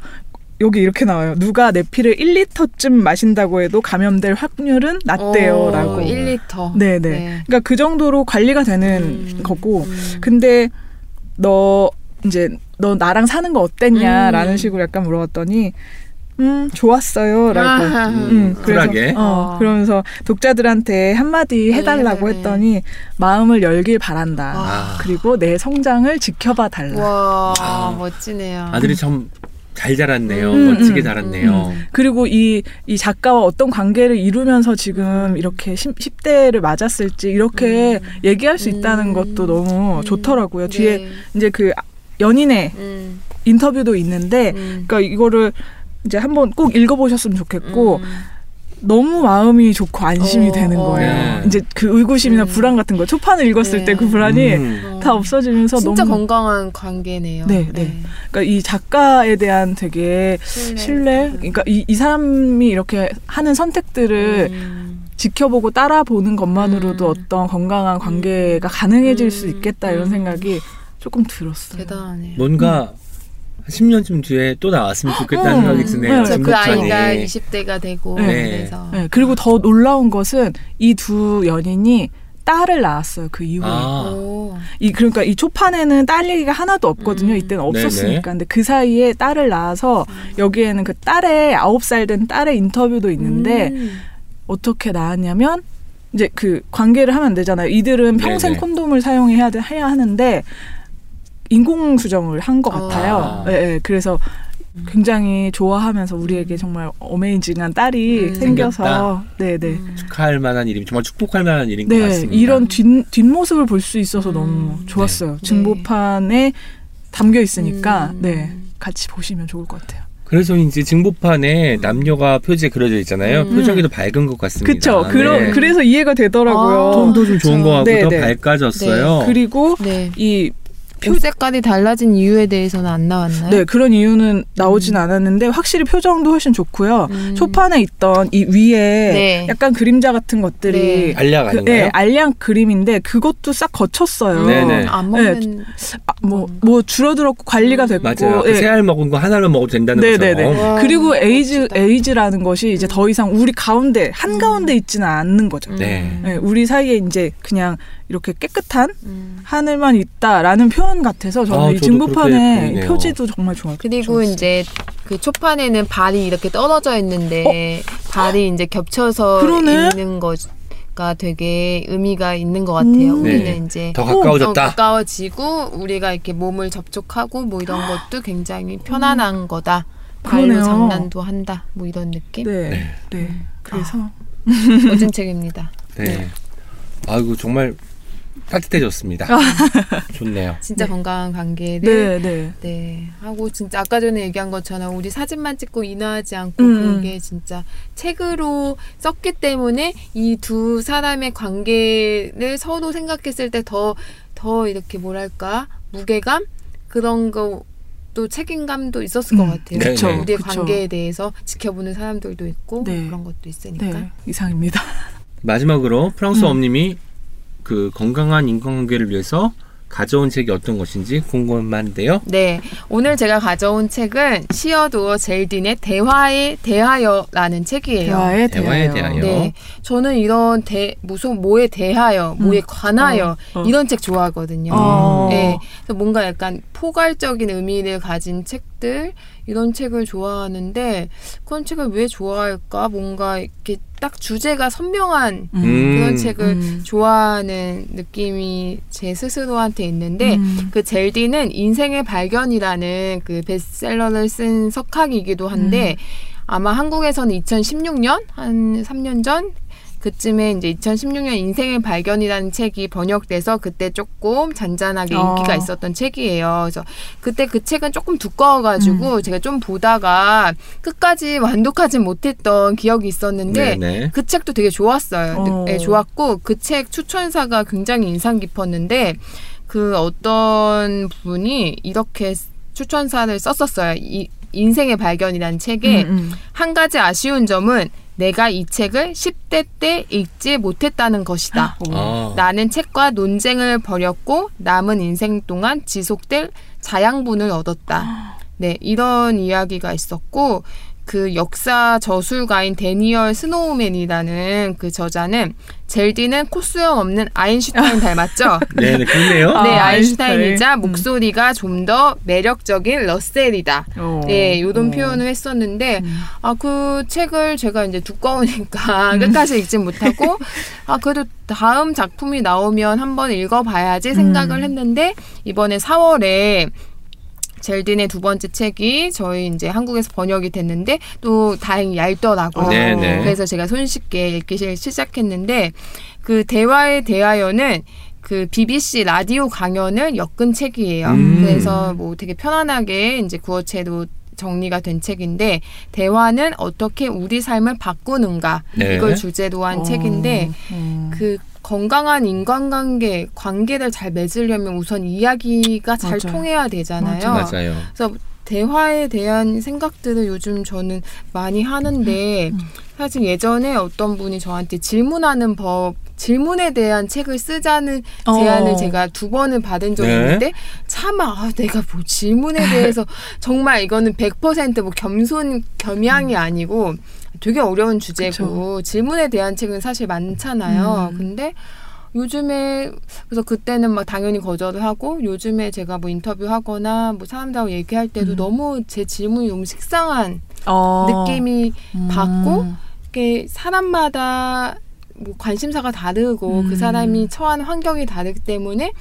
여기 이렇게 나와요. 누가 내 피를 1리터쯤 마신다고 해도 감염될 확률은 낮대요라고. 어, 1리터. 네네. 네. 그러니까 그 정도로 관리가 되는 음. 거고. 음. 근데 너 이제 너 나랑 사는 거 어땠냐라는 음. 식으로 약간 물어봤더니 음 좋았어요라고. 아하. 음, 그래서 쿨하게. 어, 어. 그러면서 독자들한테 한마디 해달라고 네. 했더니 마음을 열길 바란다. 아. 그리고 내 성장을 지켜봐 달라. 와 아. 멋지네요. 아들이 참 잘 자랐네요. 음, 멋지게 음, 자랐네요. 그리고 이, 이 작가와 어떤 관계를 이루면서 지금 이렇게 10, 대를 맞았을지 이렇게 얘기할 수 있다는 음. 것도 너무 음. 좋더라고요. 뒤에 네. 이제 그 연인의 음. 인터뷰도 있는데, 음. 그러니까 이거를 이제 한번 꼭 읽어보셨으면 좋겠고, 음. 너무 마음이 좋고 안심이 어, 되는 어. 거예요. 네. 이제 그 의구심이나 음. 불안 같은 거, 초판을 읽었을 네. 때그 불안이 음. 어. 다 없어지면서 진짜 너무. 건강한 관계네요. 네, 네. 그러니까 이 작가에 대한 되게 신뢰. 신뢰? 그러니까 이, 이 사람이 이렇게 하는 선택들을 음. 지켜보고 따라보는 것만으로도 음. 어떤 건강한 관계가 가능해질 음. 수 있겠다 이런 음. 생각이 조금 들었어요. 대단하네요. 뭔가 10년쯤 뒤에 또 나왔으면 좋겠다는 음. 생각이 드네요. 네. 저그 중국판이. 아이가 20대가 되고 네. 그래서 네, 그리고 더 놀라운 것은 이 두 연인이 딸을 낳았어요 그 이후에 아. 오. 이 그러니까 이 초판에는 딸 얘기가 하나도 없거든요 음. 이때는 네네. 없었으니까 근데 그 사이에 딸을 낳아서 여기에는 그 딸의 아홉 살 된 딸의 인터뷰도 있는데 음. 어떻게 나왔냐면 이제 그 관계를 하면 안 되잖아요. 이들은 평생 네네. 콘돔을 사용해야 돼, 해야 하는데 인공 수정을 한 것 같아요. 아. 예, 예. 그래서 굉장히 좋아하면서 우리에게 정말 어메이징한 딸이 음. 생겨서 네네. 음. 축하할 만한 일이 정말 축복할 만한 일인 것 네, 같습니다. 이런 뒷, 뒷모습을 볼 수 있어서 음. 너무 좋았어요. 네. 증보판에 담겨 있으니까 음. 네 같이 보시면 좋을 것 같아요. 그래서 이제 증보판에 남녀가 표지에 그려져 있잖아요. 음. 표정이 더 밝은 것 같습니다. 그쵸? 그러, 네. 그래서 이해가 되더라고요. 아. 톤도 좀 좋은 것 같고 네, 더 네. 밝아졌어요. 그리고 네. 이 옷 색깔이 달라진 이유에 대해서는 안 나왔나요? 네, 그런 이유는 나오진 않았는데 확실히 표정도 훨씬 좋고요. 음. 초판에 있던 이 위에 네. 약간 그림자 같은 것들이 네. 알약 그, 아닌가요? 네, 알량 그림인데 그것도 싹 거쳤어요. 네네. 안 먹는 아, 뭐, 뭐 줄어들었고 관리가 됐고 맞아요. 그 예. 세알 먹은 거 하나를 먹어도 된다는 네네네. 거죠. 와, 그리고 에이즈. 에이즈라는 것이 이제 더 이상 우리 가운데 한 가운데 있지는 않는 거죠. 음. 네. 네, 우리 사이에 이제 그냥 이렇게 깨끗한 음. 하늘만 있다라는 표현 같아서 저는 아, 이 보이네요. 표지도 정말 좋아요. 그리고 이제 그 초판에는 발이 이렇게 떨어져 있는데 발이 이제 겹쳐서 어? 그러네? 있는 거가 되게 의미가 있는 것 같아요. 음. 우리는 네. 이제 더 어, 가까워졌다. 가까워지고 우리가 이렇게 몸을 접촉하고 뭐 이런 것도 굉장히 편안한 거다. 발로 음. 그러네요. 장난도 한다. 뭐 이런 느낌. 네, 네. 네. 그래서 멋진 책입니다. 네. 아이고 정말 따뜻해졌습니다. 좋네요. 진짜 네. 건강한 관계를 네, 네. 네. 하고 진짜 아까 전에 얘기한 것처럼 우리 사진만 찍고 인화하지 않고 음. 그게 진짜 책으로 썼기 때문에 이 두 사람의 관계를 서로 생각했을 때 더 더 이렇게 뭐랄까 무게감 그런 거또 책임감도 있었을 것 음, 같아요. 그쵸, 우리의 그쵸. 관계에 대해서 지켜보는 사람들도 있고 네. 그런 것도 있으니까. 네, 이상입니다. 마지막으로 프랑스 음. 엄님이 그 건강한 인간관계를 위해서 가져온 책이 어떤 것인지 궁금한데요. 네, 오늘 제가 가져온 책은 시어도어 젤딘의 대화에 대하여라는 책이에요. 대화에 대화에 대하여. 대하여. 네, 저는 이런 대 무슨 뭐에 대하여, 뭐에 관하여 어, 어. 이런 책 좋아하거든요. 어. 네, 뭔가 약간 포괄적인 의미를 가진 책들 이런 책을 좋아하는데 그런 책을 왜 좋아할까? 뭔가 이렇게 딱 주제가 선명한 음. 그런 음. 책을 음. 좋아하는 느낌이 제 스스로한테 있는데 음. 그 젤디는 인생의 발견이라는 그 베스트셀러를 쓴 석학이기도 한데 아마 한국에서는 2016년 한 3년 전 그쯤에 이제 2016년 인생의 발견이라는 책이 번역돼서 그때 조금 잔잔하게 어. 인기가 있었던 책이에요. 그래서 그때 그 책은 조금 두꺼워가지고 제가 좀 보다가 끝까지 완독하지 못했던 기억이 있었는데 네네. 그 책도 되게 좋았어요. 어. 네, 좋았고 그 책 추천사가 굉장히 인상 깊었는데 그 어떤 분이 이렇게 추천사를 썼었어요. 이 인생의 발견이라는 책에 음, 음. 한 가지 아쉬운 점은 내가 이 책을 10대 때 읽지 못했다는 것이다. 아. 나는 책과 논쟁을 벌였고 남은 인생 동안 지속될 자양분을 얻었다. 네, 이런 이야기가 있었고 그 역사 저술가인 대니얼 스노우맨이라는 그 저자는 젤딘은 코수염 없는 아인슈타인 닮았죠? 네 네 그렇네요. 아, 네, 아인슈타인. 아인슈타인이자 음. 목소리가 좀 더 매력적인 러셀이다. 어. 네, 요런 어. 표현을 했었는데, 음. 아, 그 책을 제가 이제 두꺼우니까 끝까지 읽지 못하고, 아, 그래도 다음 작품이 나오면 한번 읽어봐야지 생각을 음. 했는데, 이번에 4월에 젤딘의 두 번째 책이 저희 이제 한국에서 번역이 됐는데, 또 다행히 얇더라고요. 네네. 그래서 제가 손쉽게 읽기 시- 시작했는데, 그 대화에 대하여는 그 BBC 라디오 강연을 엮은 책이에요. 음. 그래서 뭐 되게 편안하게 이제 구어체로 정리가 된 책인데 대화는 어떻게 우리 삶을 바꾸는가 네. 이걸 주제로 한 어. 책인데 음. 그 건강한 인간관계 관계를 잘 맺으려면 우선 이야기가 잘 맞아요. 통해야 되잖아요. 맞아요. 그래서 대화에 대한 생각들을 요즘 저는 많이 하는데 음. 사실 예전에 어떤 분이 저한테 질문하는 법 질문에 대한 책을 쓰자는 어. 제안을 제가 두 번을 받은 적이 네. 있는데 차마 아, 내가 뭐 질문에 대해서 정말 이거는 100%뭐 겸손 겸양이 아니고 되게 어려운 주제고 질문에 대한 책은 사실 많잖아요. 음. 근데 요즘에 그래서 그때는 막 당연히 거절을 하고 요즘에 제가 뭐 인터뷰하거나 뭐 사람들하고 얘기할 때도 음. 너무 제 질문이 너무 식상한 어. 느낌이 음. 받고 이게 사람마다 뭐 관심사가 다르고 음. 그 사람이 처한 환경이 다르기 때문에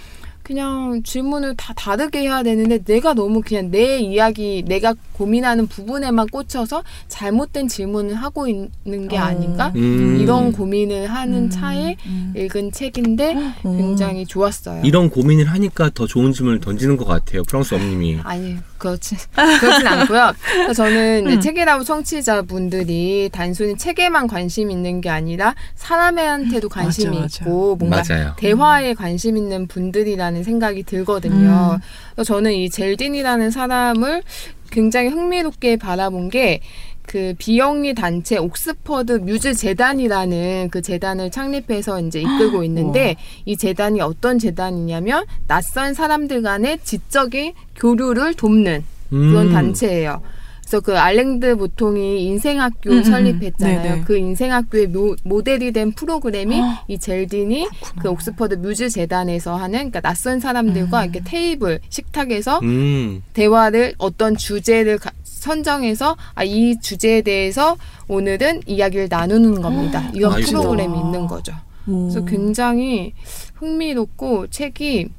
그냥 질문을 다 다르게 해야 되는데 내가 너무 그냥 내 이야기 내가 고민하는 부분에만 꽂혀서 잘못된 질문을 하고 있는 게 어. 아닌가 음. 이런 고민을 하는 음. 차에 음. 읽은 책인데 음. 굉장히 좋았어요. 이런 고민을 하니까 더 좋은 질문을 던지는 것 같아요. 프랑스 엄님이. 아니 그렇지 그렇진 않고요. 저는 음. 책이라고 청취자분들이 단순히 책에만 관심 있는 게 아니라 사람한테도 관심이 맞아, 맞아. 있고 뭔가 맞아요. 대화에 관심 있는 분들이라는 않을까라는 생각이 들거든요. 그래서 저는 이 젤딘이라는 사람을 굉장히 흥미롭게 바라본 게 그 비영리 단체 옥스퍼드 뮤즈 재단이라는 그 재단을 창립해서 이제 이끌고 있는데 이 재단이 어떤 재단이냐면 낯선 사람들 간의 지적인 교류를 돕는 그런 음. 단체예요. 그래서 그 알랭드 보통이 인생학교 음, 음, 설립했잖아요. 네네. 그 인생학교의 모, 모델이 된 프로그램이 어. 이 젤딘이 그렇구나. 그 옥스퍼드 뮤즈 재단에서 하는 그러니까 낯선 사람들과 음. 이렇게 테이블 식탁에서 음. 대화를 어떤 주제를 가- 선정해서 아, 이 주제에 대해서 오늘은 이야기를 나누는 겁니다. 이런 아이고. 프로그램이 있는 거죠. 오. 그래서 굉장히 흥미롭고 책이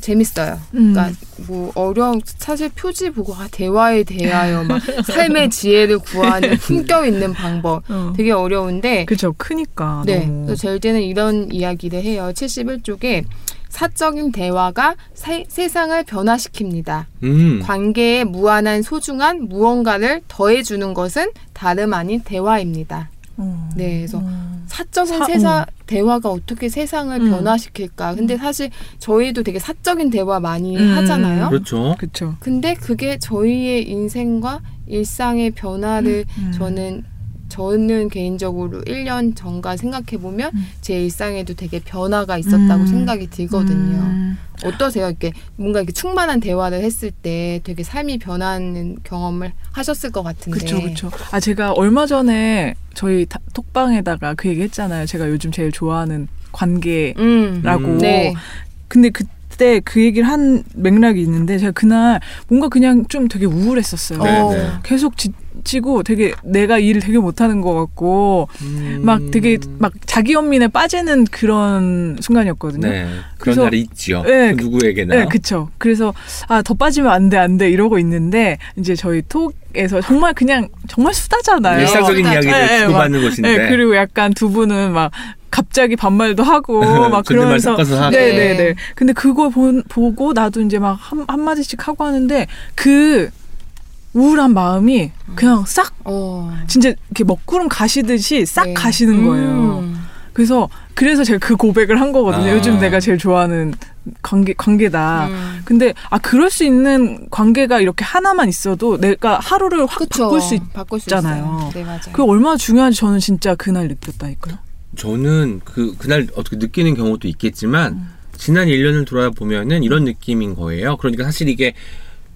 재밌어요. 음. 그러니까 뭐 어려운 사실 표지 보고 아 대화에 대하여 막 삶의 지혜를 구하는 품격 있는 방법 어. 되게 어려운데 그죠 크니까 네. 너무. 그래서 젤드는 이런 이야기를 해요. 71쪽에 사적인 대화가 세, 세상을 변화시킵니다. 음. 관계에 무한한 소중한 무언가를 더해주는 것은 다름 아닌 대화입니다. 어. 네, 그래서 어. 사적인 사- 세상 음. 대화가 어떻게 세상을 음. 변화시킬까? 근데 사실 저희도 되게 사적인 대화 많이 음. 하잖아요. 그렇죠. 그쵸. 근데 그게 저희의 인생과 일상의 변화를 음. 저는 저는 개인적으로 1년 전과 생각해 보면 음. 제 일상에도 되게 변화가 있었다고 음. 생각이 들거든요. 음. 어떠세요? 이렇게 뭔가 이렇게 충만한 대화를 했을 때 되게 삶이 변하는 경험을 하셨을 것 같은데. 그쵸, 그쵸. 아, 제가 얼마 전에 저희 다- 톡방에다가 그 얘기 했잖아요. 제가 요즘 제일 좋아하는 관계라고. 음. 네. 근데 그 때 그 얘기를 한 맥락이 있는데 제가 그날 뭔가 그냥 좀 되게 우울했었어요. 네, 어. 네. 계속 지치고 되게 내가 일을 되게 못하는 것 같고 음. 막 되게 막 자기 연민에 빠지는 그런 순간이었거든요. 네. 그런 그래서- 날이 있지요. 네, 그 누구에게나. 네, 그쵸. 그래서, 아, 더 빠지면 안 돼, 안 돼, 이러고 있는데, 이제 저희 톡에서 정말 그냥, 정말 수다잖아요. 일상적인 네, 이야기를 네, 주고받는 곳인데. 네, 그리고 약간 두 분은 막, 갑자기 반말도 하고, 막 그러면서. 네네 네. 근데 그거 본, 보고 나도 이제 막 한, 한마디씩 하고 하는데, 그, 우울한 마음이 그냥 싹, 어. 진짜 이렇게 먹구름 가시듯이 싹 네. 가시는 거예요. 음. 그래서, 그래서 제가 그 고백을 한 거거든요. 아. 요즘 내가 제일 좋아하는 관계, 관계다. 음. 근데 아 그럴 수 있는 관계가 이렇게 하나만 있어도 내가 하루를 확 그쵸. 바꿀 수 있. 바꿀 수 있잖아요. 있어요. 네, 맞아요. 그게 얼마나 중요한지 저는 진짜 그날 느꼈다니까요. 저는 그 그날 어떻게 느끼는 경우도 있겠지만 음. 지난 1년을 돌아보면은 이런 느낌인 거예요. 그러니까 사실 이게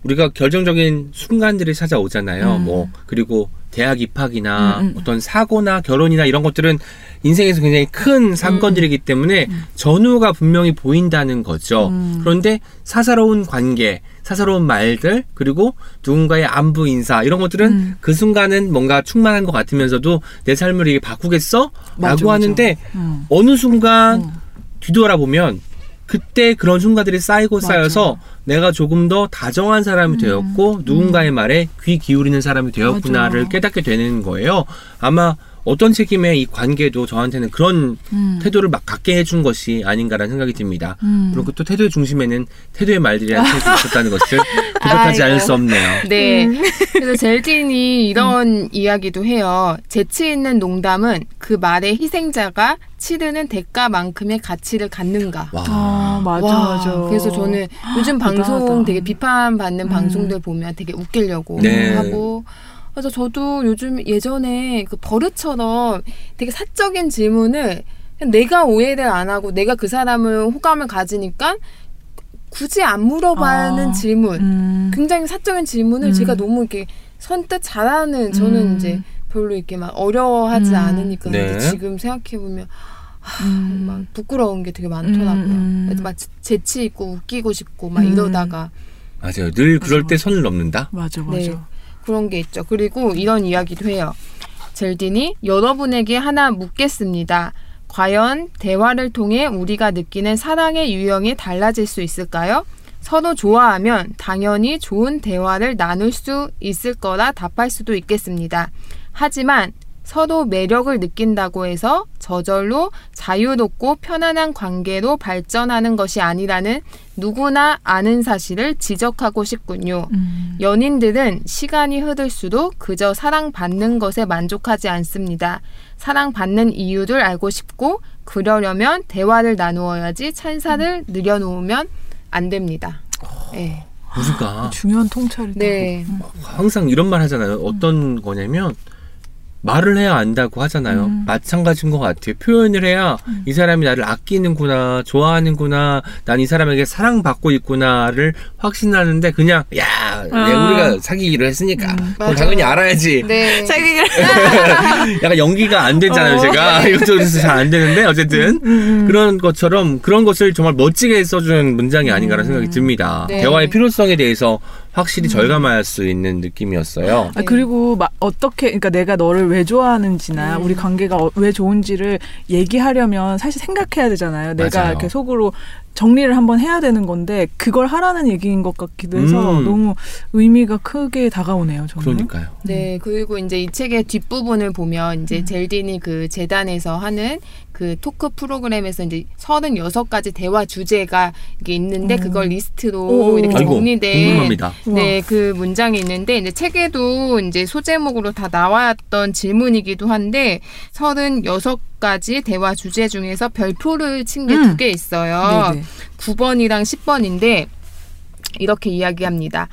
우리가 결정적인 순간들이 찾아오잖아요. 음. 뭐 그리고 대학 입학이나 음, 음. 어떤 사고나 결혼이나 이런 것들은 인생에서 굉장히 큰 사건들이기 때문에 전후가 분명히 보인다는 거죠. 음. 그런데 사사로운 관계, 사사로운 말들, 그리고 누군가의 안부 인사 이런 것들은 음. 그 순간은 뭔가 충만한 것 같으면서도 내 삶을 이게 바꾸겠어? 맞아, 라고 맞아. 하는데 음. 어느 순간 음. 뒤돌아보면 그때 그런 순간들이 쌓이고. 쌓여서 내가 조금 더 다정한 사람이 되었고 누군가의 말에 귀 기울이는 사람이 되었구나를 맞아. 깨닫게 되는 거예요. 아마 어떤 책임의 이 관계도 저한테는 그런 음. 태도를 막 갖게 해준 것이 아닌가라는 생각이 듭니다. 음. 그리고 또 태도의 중심에는 태도의 말들이라는 책이 있었다는 것을 고백하지 않을 수 없네요. 네. 음. 그래서 젤딘이 이런 이야기도 해요. 재치 있는 농담은 그 말의 희생자가 치르는 대가만큼의 가치를 갖는가. 와. 아 맞아 와, 맞아. 그래서 저는 요즘 방송 대단하다. 되게 비판받는 음. 방송들 보면 되게 웃기려고 네. 하고. 그래서 저도 요즘 예전에 그 버릇처럼 되게 사적인 질문을 그냥 내가 오해를 안 하고 내가 그 사람을 호감을 가지니까 굳이 안 물어봐는 아. 질문. 음. 굉장히 사적인 질문을 음. 제가 너무 이렇게 선뜻 잘하는 저는 음. 이제 별로 이렇게 막 어려워하지 음. 않으니까 근데 네. 지금 생각해 보면 음. 막 부끄러운 게 되게 많더라고요. 음. 막 재치 있고 웃기고 싶고 막 음. 이러다가 맞아요. 늘 그럴 맞아, 때 선을 넘는다. 맞아 맞아. 네. 그런 게 있죠. 그리고 이런 이야기도 해요. 젤딘이 여러분에게 하나 묻겠습니다. 과연 대화를 통해 우리가 느끼는 사랑의 유형이 달라질 수 있을까요? 서로 좋아하면 당연히 좋은 대화를 나눌 수 있을 거라 답할 수도 있겠습니다. 하지만 서로 매력을 느낀다고 해서 저절로 자유롭고 편안한 관계로 발전하는 것이 아니라는 누구나 아는 사실을 지적하고 싶군요. 음. 연인들은 시간이 흐를수록 그저 사랑받는 것에 만족하지 않습니다. 사랑받는 이유를 알고 싶고 그러려면 대화를 나누어야지 찬사를 늘여놓으면 안 됩니다. 네. 우리가 중요한 통찰이. 네. 항상 이런 말 하잖아요. 어떤 거냐면 말을 해야 안다고 하잖아요. 음. 마찬가지인 것 같아요. 표현을 해야 이 사람이 나를 아끼는구나, 좋아하는구나, 난 이 사람에게 사랑받고 있구나를 확신하는데 그냥 야, 아. 내 우리가 사귀기로 했으니까 맞아요. 당연히 알아야지. 네. 약간 연기가 안 되잖아요, 어. 제가. 이것저것 잘안 되는데, 어쨌든. 음. 그런 것처럼, 그런 것을 정말 멋지게 써준 문장이 아닌가라는 생각이 듭니다. 네. 대화의 필요성에 대해서 확실히 절감할 수 있는 느낌이었어요. 아, 그리고 막 어떻게 그러니까 내가 너를 왜 좋아하는지나 음. 우리 관계가 어- 왜 좋은지를 얘기하려면 사실 생각해야 되잖아요. 내가 맞아요. 이렇게 속으로 정리를 한번 해야 되는 건데 그걸 하라는 얘기인 것 같기도 해서 음. 너무 의미가 크게 다가오네요. 저는. 그러니까요. 네, 그리고 이제 이 책의 뒷부분을 보면 이제 젤딘이 그 재단에서 하는 그 토크 프로그램에서 이제 36가지 대화 주제가 이게 있는데 음. 그걸 리스트로 오. 이렇게 아이고, 정리된. 네, 그 문장이 있는데 이제 책에도 이제 소제목으로 다 나왔던 질문이기도 한데 36가지 대화 주제 중에서 별표를 친 게두 음. 개 있어요. 네네. 9번이랑 10번인데 이렇게 이야기합니다.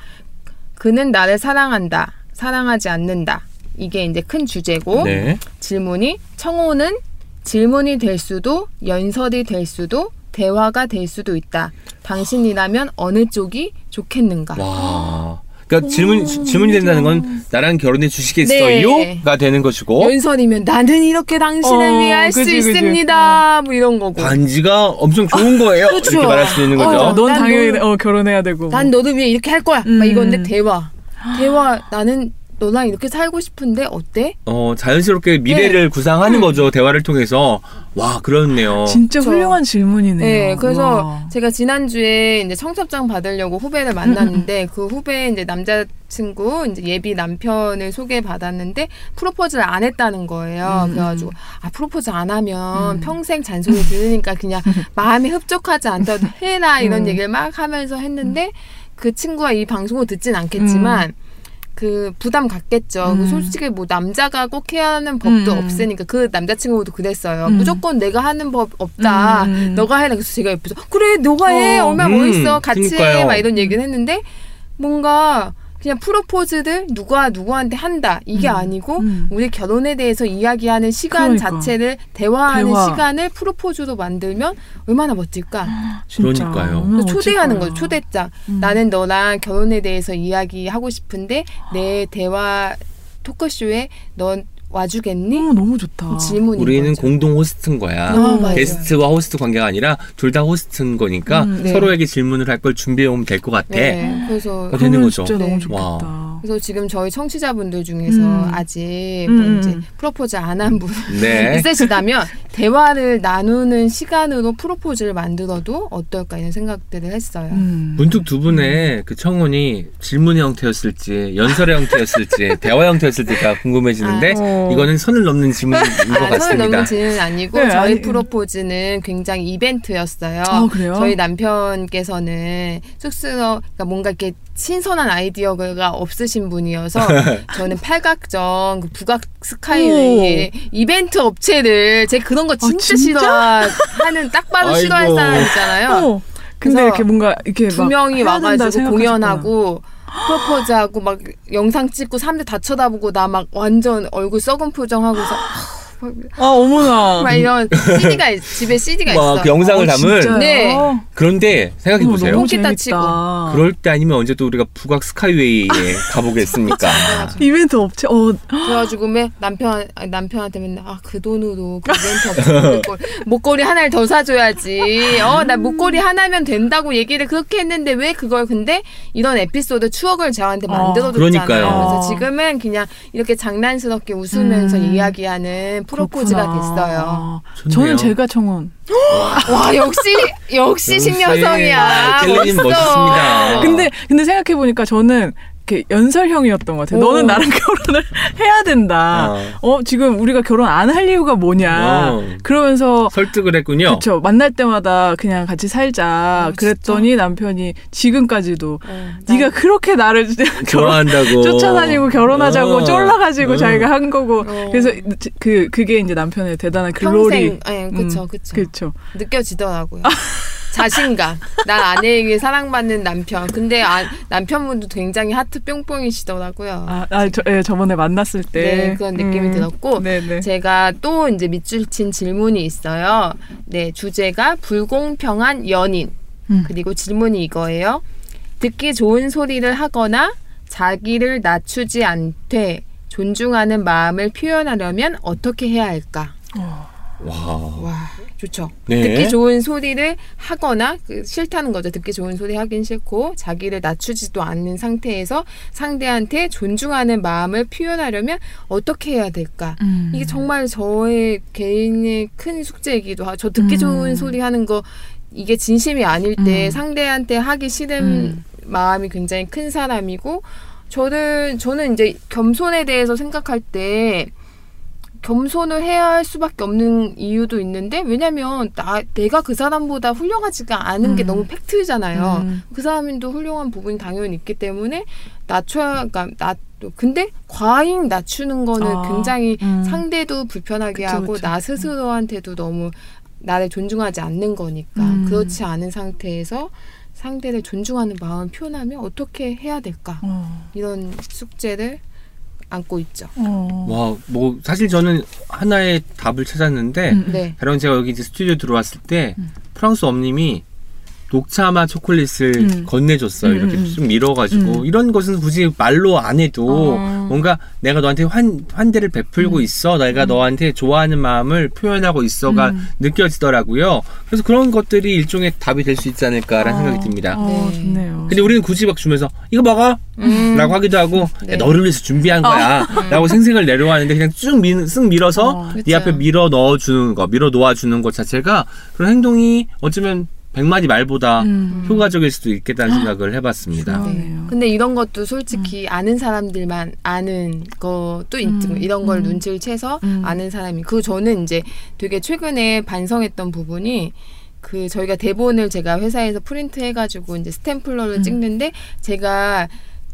그는 나를 사랑한다. 사랑하지 않는다. 이게 이제 큰 주제고 네. 질문이 청호는 질문이 될 수도 연설이 될 수도 대화가 될 수도 있다. 당신이라면 어느 쪽이 좋겠는가? 와. 그러니까 질문, 질문이 된다는 건 나랑 결혼해 주시겠어요? 네. 가 되는 것이고, 연설이면 나는 이렇게 당신을 어, 위해 할수 그지. 있습니다. 뭐 이런 거고. 반지가 엄청 좋은 거예요. 그렇죠. 이렇게 말할 수 있는 어, 거죠. 넌난 당연히 너를- 어, 결혼해야 되고. 난 너를 위해 이렇게 할 거야. 막 음. 이건데 대화. 대화 나는 너랑 이렇게 살고 싶은데 어때? 어, 자연스럽게 미래를 네. 구상하는 음. 거죠. 대화를 통해서. 와, 그렇네요. 진짜 저- 훌륭한 질문이네요. 네, 그래서 와. 제가 지난 주에 이제 청첩장 받으려고 후배를 만났는데 그 후배 이제 남자 친구 이제 예비 남편을 소개받았는데 프로포즈를 안 했다는 거예요. 음, 그래가지고 아 프로포즈 안 하면 음. 평생 잔소리 들으니까 그냥 마음이 흡족하지 않다도 해라 이런 음. 얘기를 막 하면서 했는데 그 친구가 이 방송을 듣진 않겠지만 그 부담 갖겠죠. 음. 그 솔직히 뭐 남자가 꼭 해야 하는 법도 음. 없으니까 그 남자친구도 그랬어요. 음. 무조건 내가 하는 법 없다. 음. 너가 해라. 그래서 제가 옆에서 그래 너가 해. 어. 얼마나 음, 멋있어. 같이 해. 그러니까요. 막 이런 얘기를 했는데 뭔가 그냥 프로포즈를 누가 누구한테 한다 이게 음. 아니고 음. 우리 결혼에 대해서 이야기하는 시간 그러니까. 자체를 대화하는 대화. 시간을 프로포즈로 만들면 얼마나 멋질까. 그러니까요. 초대하는 거죠. 초대장. 음. 나는 너랑 결혼에 대해서 이야기하고 싶은데 내 대화 토크쇼에 넌 와주겠니? 어, 너무 좋다. 질문인 우리는 거죠. 공동 호스트인 거야. 아, 맞아요. 게스트와 호스트 관계가 아니라 둘 다 호스트인 거니까 음, 네. 서로에게 질문을 할 걸 준비해 오면 될 것 같아. 네. 그래서 어, 되는 거죠. 진짜 네. 너무 좋겠다. 와. 그래서 지금 저희 청취자분들 중에서 음. 아직 음, 뭐 음. 이제 프로포즈 안 한분 네. 있으시다면 대화를 나누는 시간으로 프로포즈를 만들어도 어떨까 이런 생각들을 했어요. 음. 문득 두 분의 그 청혼이 질문의 형태였을지 연설의 형태였을지 대화 형태였을지가 궁금해지는데 아, 어. 이거는 선을 넘는 질문인 것 아, 선을 같습니다. 넘는 질문은 아니고 네, 저희 아니, 프로포즈는 굉장히 이벤트였어요. 아, 그래요? 저희 남편께서는 쑥스러 그러니까 뭔가 이렇게 신선한 아이디어가 없으신 분이어서 저는 팔각정 그 북악 스카이웨이의 이벤트 업체를 제 그런 거 진짜, 아, 진짜? 싫어하는 딱 봐도. 싫어할 사람 있잖아요. 어. 근데 그래서 이렇게 뭔가 이렇게 두막 명이 와가지고 생각하셨구나. 프로포즈하고 막 영상 찍고 사람들 다 쳐다보고 나 막 완전 얼굴 썩은 표정하고서 아 어머나. 막 이런 CD가 집에 CD가 막 있어. 그 영상을 어, 담은 진짜요? 네. 그런데 생각해 어머, 보세요. 너무 똥기타 재밌다. 그럴 때 아니면 언제 또 우리가 북악 스카이웨이에 가보겠습니까? 이벤트 업체 어 그래가지고 맨 남편 남편한테 맨날 아 그 돈으로 그 렌트 없어 목걸이, 하나를 더 사줘야지. 어나 목걸이 하나면 된다고 얘기를 그렇게 했는데 왜 그걸 근데 이런 에피소드 추억을 저한테 어, 만들어줬잖아요. 그러니까요. 그래서 지금은 그냥 이렇게 장난스럽게 웃으면서 음. 이야기하는 프로포즈가 그렇구나. 됐어요. 아, 좋네요. 저는 제가 청혼. 와 역시 역시 신여성이야. 켈리님 멋있어. 멋있습니다. 근데 근데 생각해 보니까 저는 이렇게 연설형이었던 것 같아요. 오. 너는 나랑 결혼을 해야 된다. 어. 어, 지금 우리가 결혼 안 할 이유가 뭐냐. 어. 그러면서 설득을 했군요. 그렇죠. 만날 때마다 그냥 같이 살자. 어, 그랬더니 남편이 지금까지도 어, 네가 그렇게 나를 좋아한다고. 쫓아다니고 결혼하자고 어. 쫄라가지고 어. 자기가 한 거고. 어. 그래서 그 그게 이제 남편의 대단한 글로리. 평생 예, 그쵸 음, 그쵸 그렇죠. 느껴지더라고요. 자신감. 난 아내에게 사랑받는 남편. 근데 아, 남편분도 굉장히 하트 뿅뿅이시더라고요. 아, 아 저, 예, 저번에 만났을 때 네, 그런 느낌이 들었고, 네네. 제가 또 이제 밑줄 친 질문이 있어요. 네, 주제가 불공평한 연인. 음. 그리고 질문이 이거예요. 듣기 좋은 소리를 하거나 자기를 낮추지 않되 존중하는 마음을 표현하려면 어떻게 해야 할까? 와. 와, 좋죠. 네. 듣기 좋은 소리를 하거나 그 싫다는 거죠. 듣기 좋은 소리 하긴 싫고 자기를 낮추지도 않는 상태에서 상대한테 존중하는 마음을 표현하려면 어떻게 해야 될까? 음. 이게 정말 저의 개인의 큰 숙제이기도 하죠. 저 듣기 음. 좋은 소리 하는 거 이게 진심이 아닐 때 음. 상대한테 하기 싫은 음. 마음이 굉장히 큰 사람이고 저는 저는 이제 겸손에 대해서 생각할 때 겸손을 해야 할 수밖에 없는 이유도 있는데 왜냐면 나 내가 그 사람보다 훌륭하지가 않은 게 음. 너무 팩트잖아요. 음. 그 사람도 훌륭한 부분이 당연히 있기 때문에 낮춰야 그러니까 낮 근데 과잉 낮추는 거는 아, 굉장히 음. 상대도 불편하게 그쵸, 하고 그쵸. 나 스스로한테도 너무 나를 존중하지 않는 거니까 음. 그렇지 않은 상태에서 상대를 존중하는 마음을 표현하면 어떻게 해야 될까 어. 이런 숙제를 안고 있죠. 어. 와, 뭐 사실 저는 하나의 답을 찾았는데 음, 음. 네. 다른 제가 여기 이제 스튜디오 들어왔을 때 음. 프랑스 엄님이 녹차마 초콜릿을 음. 건네줬어요. 음, 이렇게 음, 음. 좀 밀어가지고 음. 이런 것은 굳이 말로 안 해도 어. 뭔가 내가 너한테 환 환대를 베풀고 음. 있어, 내가 너한테 좋아하는 마음을 표현하고 있어가 음. 느껴지더라고요. 그래서 그런 것들이 일종의 답이 될 수 있지 않을까라는 어, 생각이 듭니다. 어, 네. 좋네요. 근데 우리는 굳이 막 주면서 이거 먹어 음. 라고 하기도 하고 네. 야, 너를 위해서 준비한 거야 라고 생생을 내려가는데 그냥 쭉 밀, 쓱 밀어서 어, 네. 앞에 밀어 넣어주는 거 밀어 놓아주는 것 자체가 그런 행동이 어쩌면 백마디 말보다 음. 효과적일 수도 있겠다는 생각을 해봤습니다. 네. 그러네요. 근데 이런 것도 솔직히 아는 사람들만 아는 것도 있죠. 음, 이런 걸 음. 눈치를 채서 음. 아는 사람이. 그 저는 이제 되게 최근에 반성했던 부분이 그 저희가 대본을 제가 회사에서 프린트 해가지고 이제 스탬플러를 음. 찍는데 제가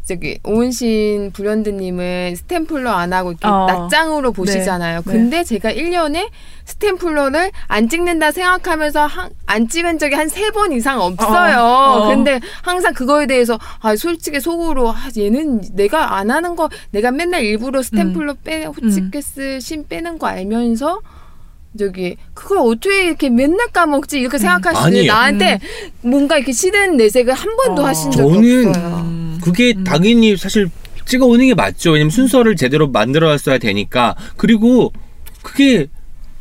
저기 오은신 불현드님은 스탬플러 안 하고 이렇게 어. 낯장으로 보시잖아요. 네. 근데 제가 1년에 스탬플러를 안 찍는다 생각하면서 한, 안 찍은 적이 한 세 번 이상 없어요. 어. 어. 근데 항상 그거에 대해서 아 솔직히 속으로 아 얘는 내가 안 하는 거 내가 맨날 일부러 스탬플러 빼 호치키스 심 빼는 거 알면서 저기 그걸 어떻게 이렇게 맨날 까먹지 이렇게 생각하시는데 아니에요. 나한테 뭔가 이렇게 싫은 내색을 한 번도 어. 하신 적이 저는 없어요. 음. 그게 당연히 사실 찍어오는 게 맞죠. 왜냐면 순서를 제대로 만들어놨어야 되니까. 그리고 그게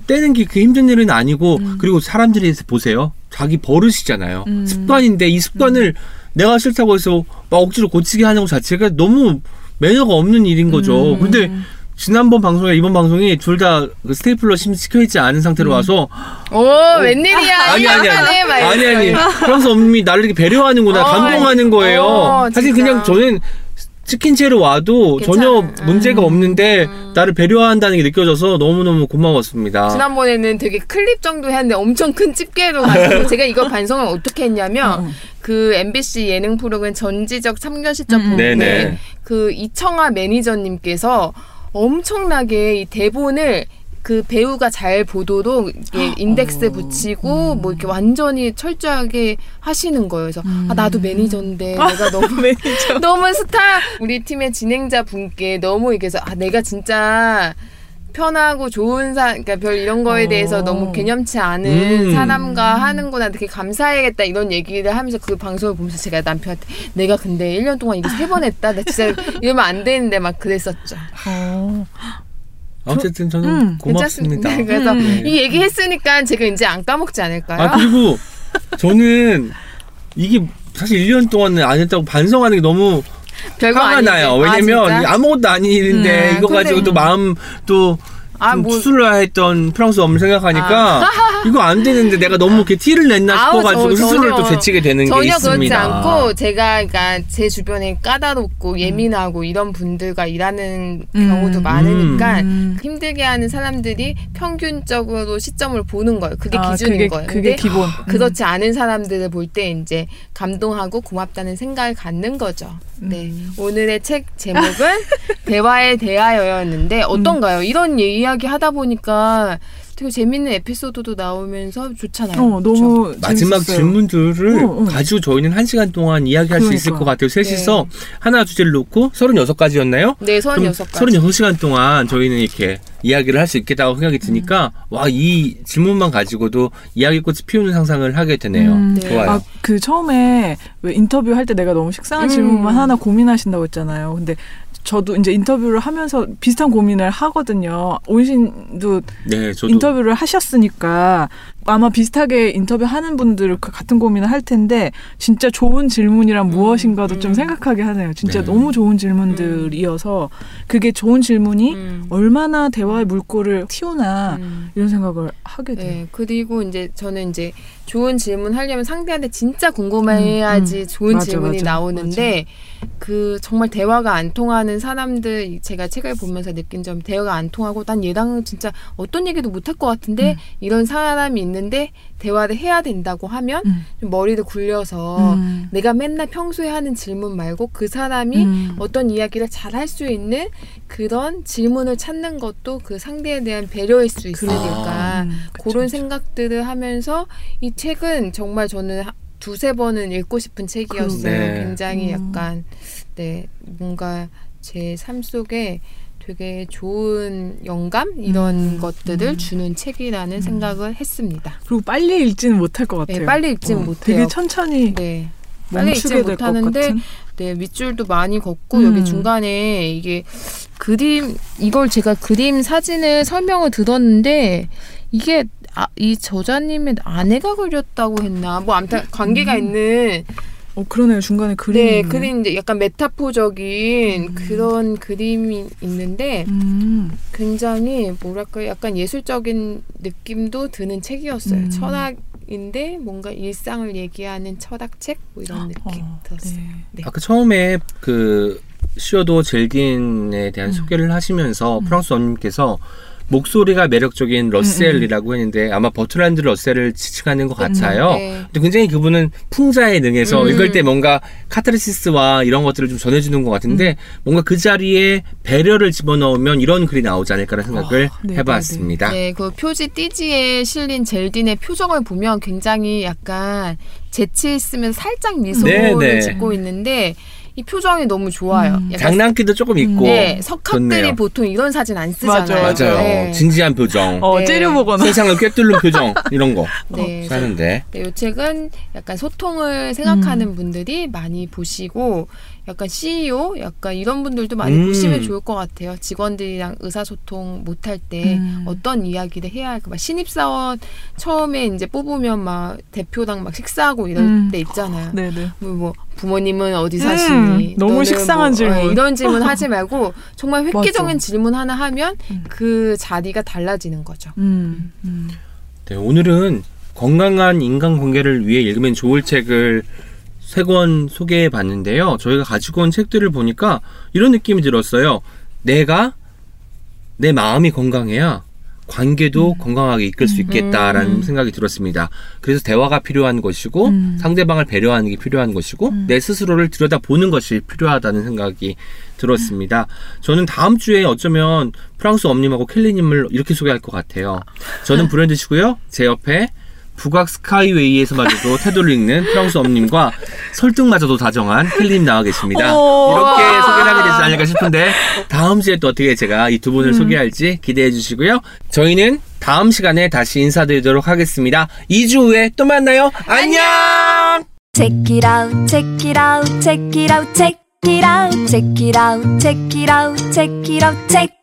떼는 게 그게 힘든 일은 아니고 그리고 사람들이 보세요. 자기 버릇이잖아요. 음. 습관인데 이 습관을 내가 싫다고 해서 막 억지로 고치게 하는 것 자체가 너무 매너가 없는 일인 거죠. 음. 근데 지난번 방송에 이번 방송이 둘다그 스테이플러 심 시켜 있지 않은 상태로 와서 오 웬일이야 아니 아니 아니 아니 아니. 프랑스 엄님이 나를 이렇게 배려하는구나 어, 감동하는 거예요. 어, 사실. 그냥 저는 치킨 채로 와도 전혀 괜찮아. 문제가 음. 없는데 나를 배려한다는 게 느껴져서 너무너무 고마웠습니다. 지난번에는 되게 클립 정도 했는데 엄청 큰 집게로 가지고 제가 이거 반성을 어떻게 했냐면 어. 그 MBC 예능 프로그램 전지적 참견 시점 음, 음. 부분에 네네. 그 이청아 매니저님께서 엄청나게 이 대본을 그 배우가 잘 보도록 이렇게 인덱스 어. 붙이고 음. 뭐 이렇게 완전히 철저하게 하시는 거예요. 그래서 아 나도 매니저인데 내가 너무 매니저. 너무 스타 우리 팀의 진행자 분께 너무 이렇게 해서 아 내가 진짜 편하고 좋은 사 그러니까 별 이런 거에 어. 대해서 너무 개념치 않은 음. 사람과 하는구나 되게 감사해야겠다 이런 얘기를 하면서 그 방송을 보면서 제가 남편한테 내가 근데 1년 동안 이거 세 번 했다 나 진짜 이러면 안 되는데 막 그랬었죠 어. 어쨌든 저는 음, 고맙습니다. 괜찮습니다. 그래서 음. 이 얘기 했으니까 제가 이제 안 까먹지 않을까요? 아 그리고 저는 이게 사실 1년 동안 안 했다고 반성하는 게 너무 별거 화가 아닌데. 나요. 아, 왜냐면 진짜? 아무것도 아닌 일인데 음, 이거 가지고 또 마음 또 아, 좀 뭐- 수술을 했던 프랑스 엄을 생각하니까 이거 안 되는데 내가 너무 이렇게 티를 냈나 아우, 싶어가지고 저- 스스로를 전혀- 또 되치게 되는 게 전혀 있습니다. 그렇지 않고 제가 그러니까 제 주변에 까다롭고 예민하고 이런 분들과 일하는 음. 경우도 많으니까 음. 힘들게 하는 사람들이 평균적으로 시점을 보는 거예요. 그게 아, 기준인 그게, 거예요. 그게 기본. 그렇지 않은 사람들을 볼 때 이제 감동하고 고맙다는 생각을 갖는 거죠. 네. 음. 오늘의 책 제목은 대화에 대하여였는데 어떤가요? 이런 이야기 하다 보니까 되게 재밌는 에피소드도 나오면서 좋잖아요. 어, 그렇죠? 너무 마지막 재밌었어요. 질문들을 어, 어. 가지고 저희는 한 시간 동안 이야기할 수 있을 그러니까. 것 같아요. 셋이서 하나 주제를 놓고 36가지였나요? 네, 그럼 36가지. 36시간 동안 저희는 이렇게 이야기를 할 수 있겠다고 생각이 드니까 음. 와, 이 질문만 가지고도 이야기꽃이 피우는 상상을 하게 되네요. 음, 네. 좋아요. 아, 그 처음에 왜 인터뷰 할 때 내가 너무 식상한 음. 질문만 하나 고민하신다고 했잖아요. 근데 저도 이제 인터뷰를 하면서 비슷한 고민을 하거든요. 온신도 네, 저도 인터뷰 를 하셨으니까 아마 비슷하게 인터뷰 하는 분들 그 같은 고민을 할 텐데 진짜 좋은 질문이란 무엇인가도 좀 음. 생각하게 하네요. 진짜 네. 너무 좋은 질문들이어서 그게 좋은 질문이 음. 얼마나 대화의 물꼬를 틔우나 음. 이런 생각을 하게 돼요. 네, 그리고 이제 저는 이제 좋은 질문 하려면 상대한테 진짜 궁금해야지 음, 음. 좋은 맞아, 질문이 맞아, 나오는데 그 정말 대화가 안 통하는 사람들 제가 책을 보면서 느낀 점 대화가 안 통하고 난 얘랑 진짜 어떤 얘기도 못할 것 같은데 음. 이런 사람이 있는데 대화를 해야 된다고 하면 음. 좀 머리를 굴려서 음. 내가 맨날 평소에 하는 질문 말고 그 사람이 음. 어떤 이야기를 잘 할 수 있는 그런 질문을 찾는 것도 그 상대에 대한 배려일 수 있으니까 음, 그쵸, 그런 그쵸. 생각들을 하면서 이 책은 정말 저는 하- 두세 번은 읽고 싶은 책이었어요. 네. 굉장히 음. 약간 네 뭔가 제 삶 속에 되게 좋은 영감 이런 음, 것들을 음. 주는 책이라는 생각을 했습니다. 그리고 빨리 읽지는 못할 것 같아요. 네, 빨리 읽지는 어, 못해요. 되게 천천히 네. 빨리 읽지 못하는데 같은. 네, 밑줄도 많이 걷고 음. 여기 중간에 이게 그림 이걸 제가 그림 사진을 설명을 들었는데 이게 아, 이 저자님의 아내가 그렸다고 했나 뭐 아무튼 관계가 있는 어 그러네요. 중간에 그림이 네 있네. 그림 이제 약간 메타포적인 음. 그런 그림이 있는데 음. 굉장히 뭐랄까 약간 예술적인 느낌도 드는 책이었어요 음. 철학인데 뭔가 일상을 얘기하는 철학책 뭐 이런 느낌 어, 들었어요. 네. 네. 아까 처음에 그 시어도어 젤딘에 대한 음. 소개를 하시면서 음. 프랑소와 엄님께서 목소리가 매력적인 러셀이라고 했는데 아마 버트란드 러셀을 지칭하는 것 같아요. 네. 근데 굉장히 그분은 풍자에 능해서 음. 읽을 때 뭔가 카타르시스와 이런 것들을 좀 전해주는 것 같은데 음. 뭔가 그 자리에 배려를 집어넣으면 이런 글이 나오지 않을까라는 생각을 어, 네, 해봤습니다. 네, 그 표지 띠지에 실린 젤딘의 표정을 보면 굉장히 약간 재치 있으면서 살짝 미소를 네, 네. 짓고 있는데 이 표정이 너무 좋아요. 음. 장난기도 조금 있고 네, 석학들이 좋네요. 보통 이런 사진 안 쓰잖아요. 맞아요. 맞아요. 네. 진지한 표정, 어 네. 째려보거나 세상을 꿰뚫는 표정 이런 거 네, 하는데 네, 이 책은 약간 소통을 생각하는 음. 분들이 많이 보시고 약간 CEO 약간 이런 분들도 많이 음. 보시면 좋을 것 같아요. 직원들이랑 의사소통 못할 때 음. 어떤 이야기를 해야 할까. 막 신입사원 처음에 이제 뽑으면 막 대표랑 막 식사하고 이럴 음. 때 있잖아요. 네네. 뭐, 뭐 부모님은 어디 음, 사시니? 너무 너는 식상한 뭐, 질문. 어, 이런 질문 하지 말고 정말 획기적인 맞아. 질문 하나 하면 음. 그 자리가 달라지는 거죠. 음. 음. 네, 오늘은 건강한 인간관계를 위해 읽으면 좋을 책을 세 권 소개해 봤는데요. 저희가 가지고 온 책들을 보니까 이런 느낌이 들었어요. 내가 내 마음이 건강해야 관계도 건강하게 이끌 수 있겠다라는 음. 생각이 들었습니다. 그래서 대화가 필요한 것이고 음. 상대방을 배려하는 게 필요한 것이고 음. 내 스스로를 들여다보는 것이 필요하다는 생각이 들었습니다. 저는 다음 주에 어쩌면 프랑스 엄님하고 켈리님을 이렇게 소개할 것 같아요. 저는 브랜드시고요. 제 옆에 북악 스카이웨이에서마저도 태도를 읽는 프랑스 엄님과 설득마저도 다정한 켈리님 나와 계십니다. 오. 이렇게 소개를 하게 되지 않을까 싶은데 다음 주에 또 어떻게 제가 이 두 분을 음. 소개할지 기대해 주시고요. 저희는 다음 시간에 다시 인사드리도록 하겠습니다. 2주 후에 또 만나요. 안녕! Check it out, check it out, check it out, check it out, check it out, check it out, check it out, check.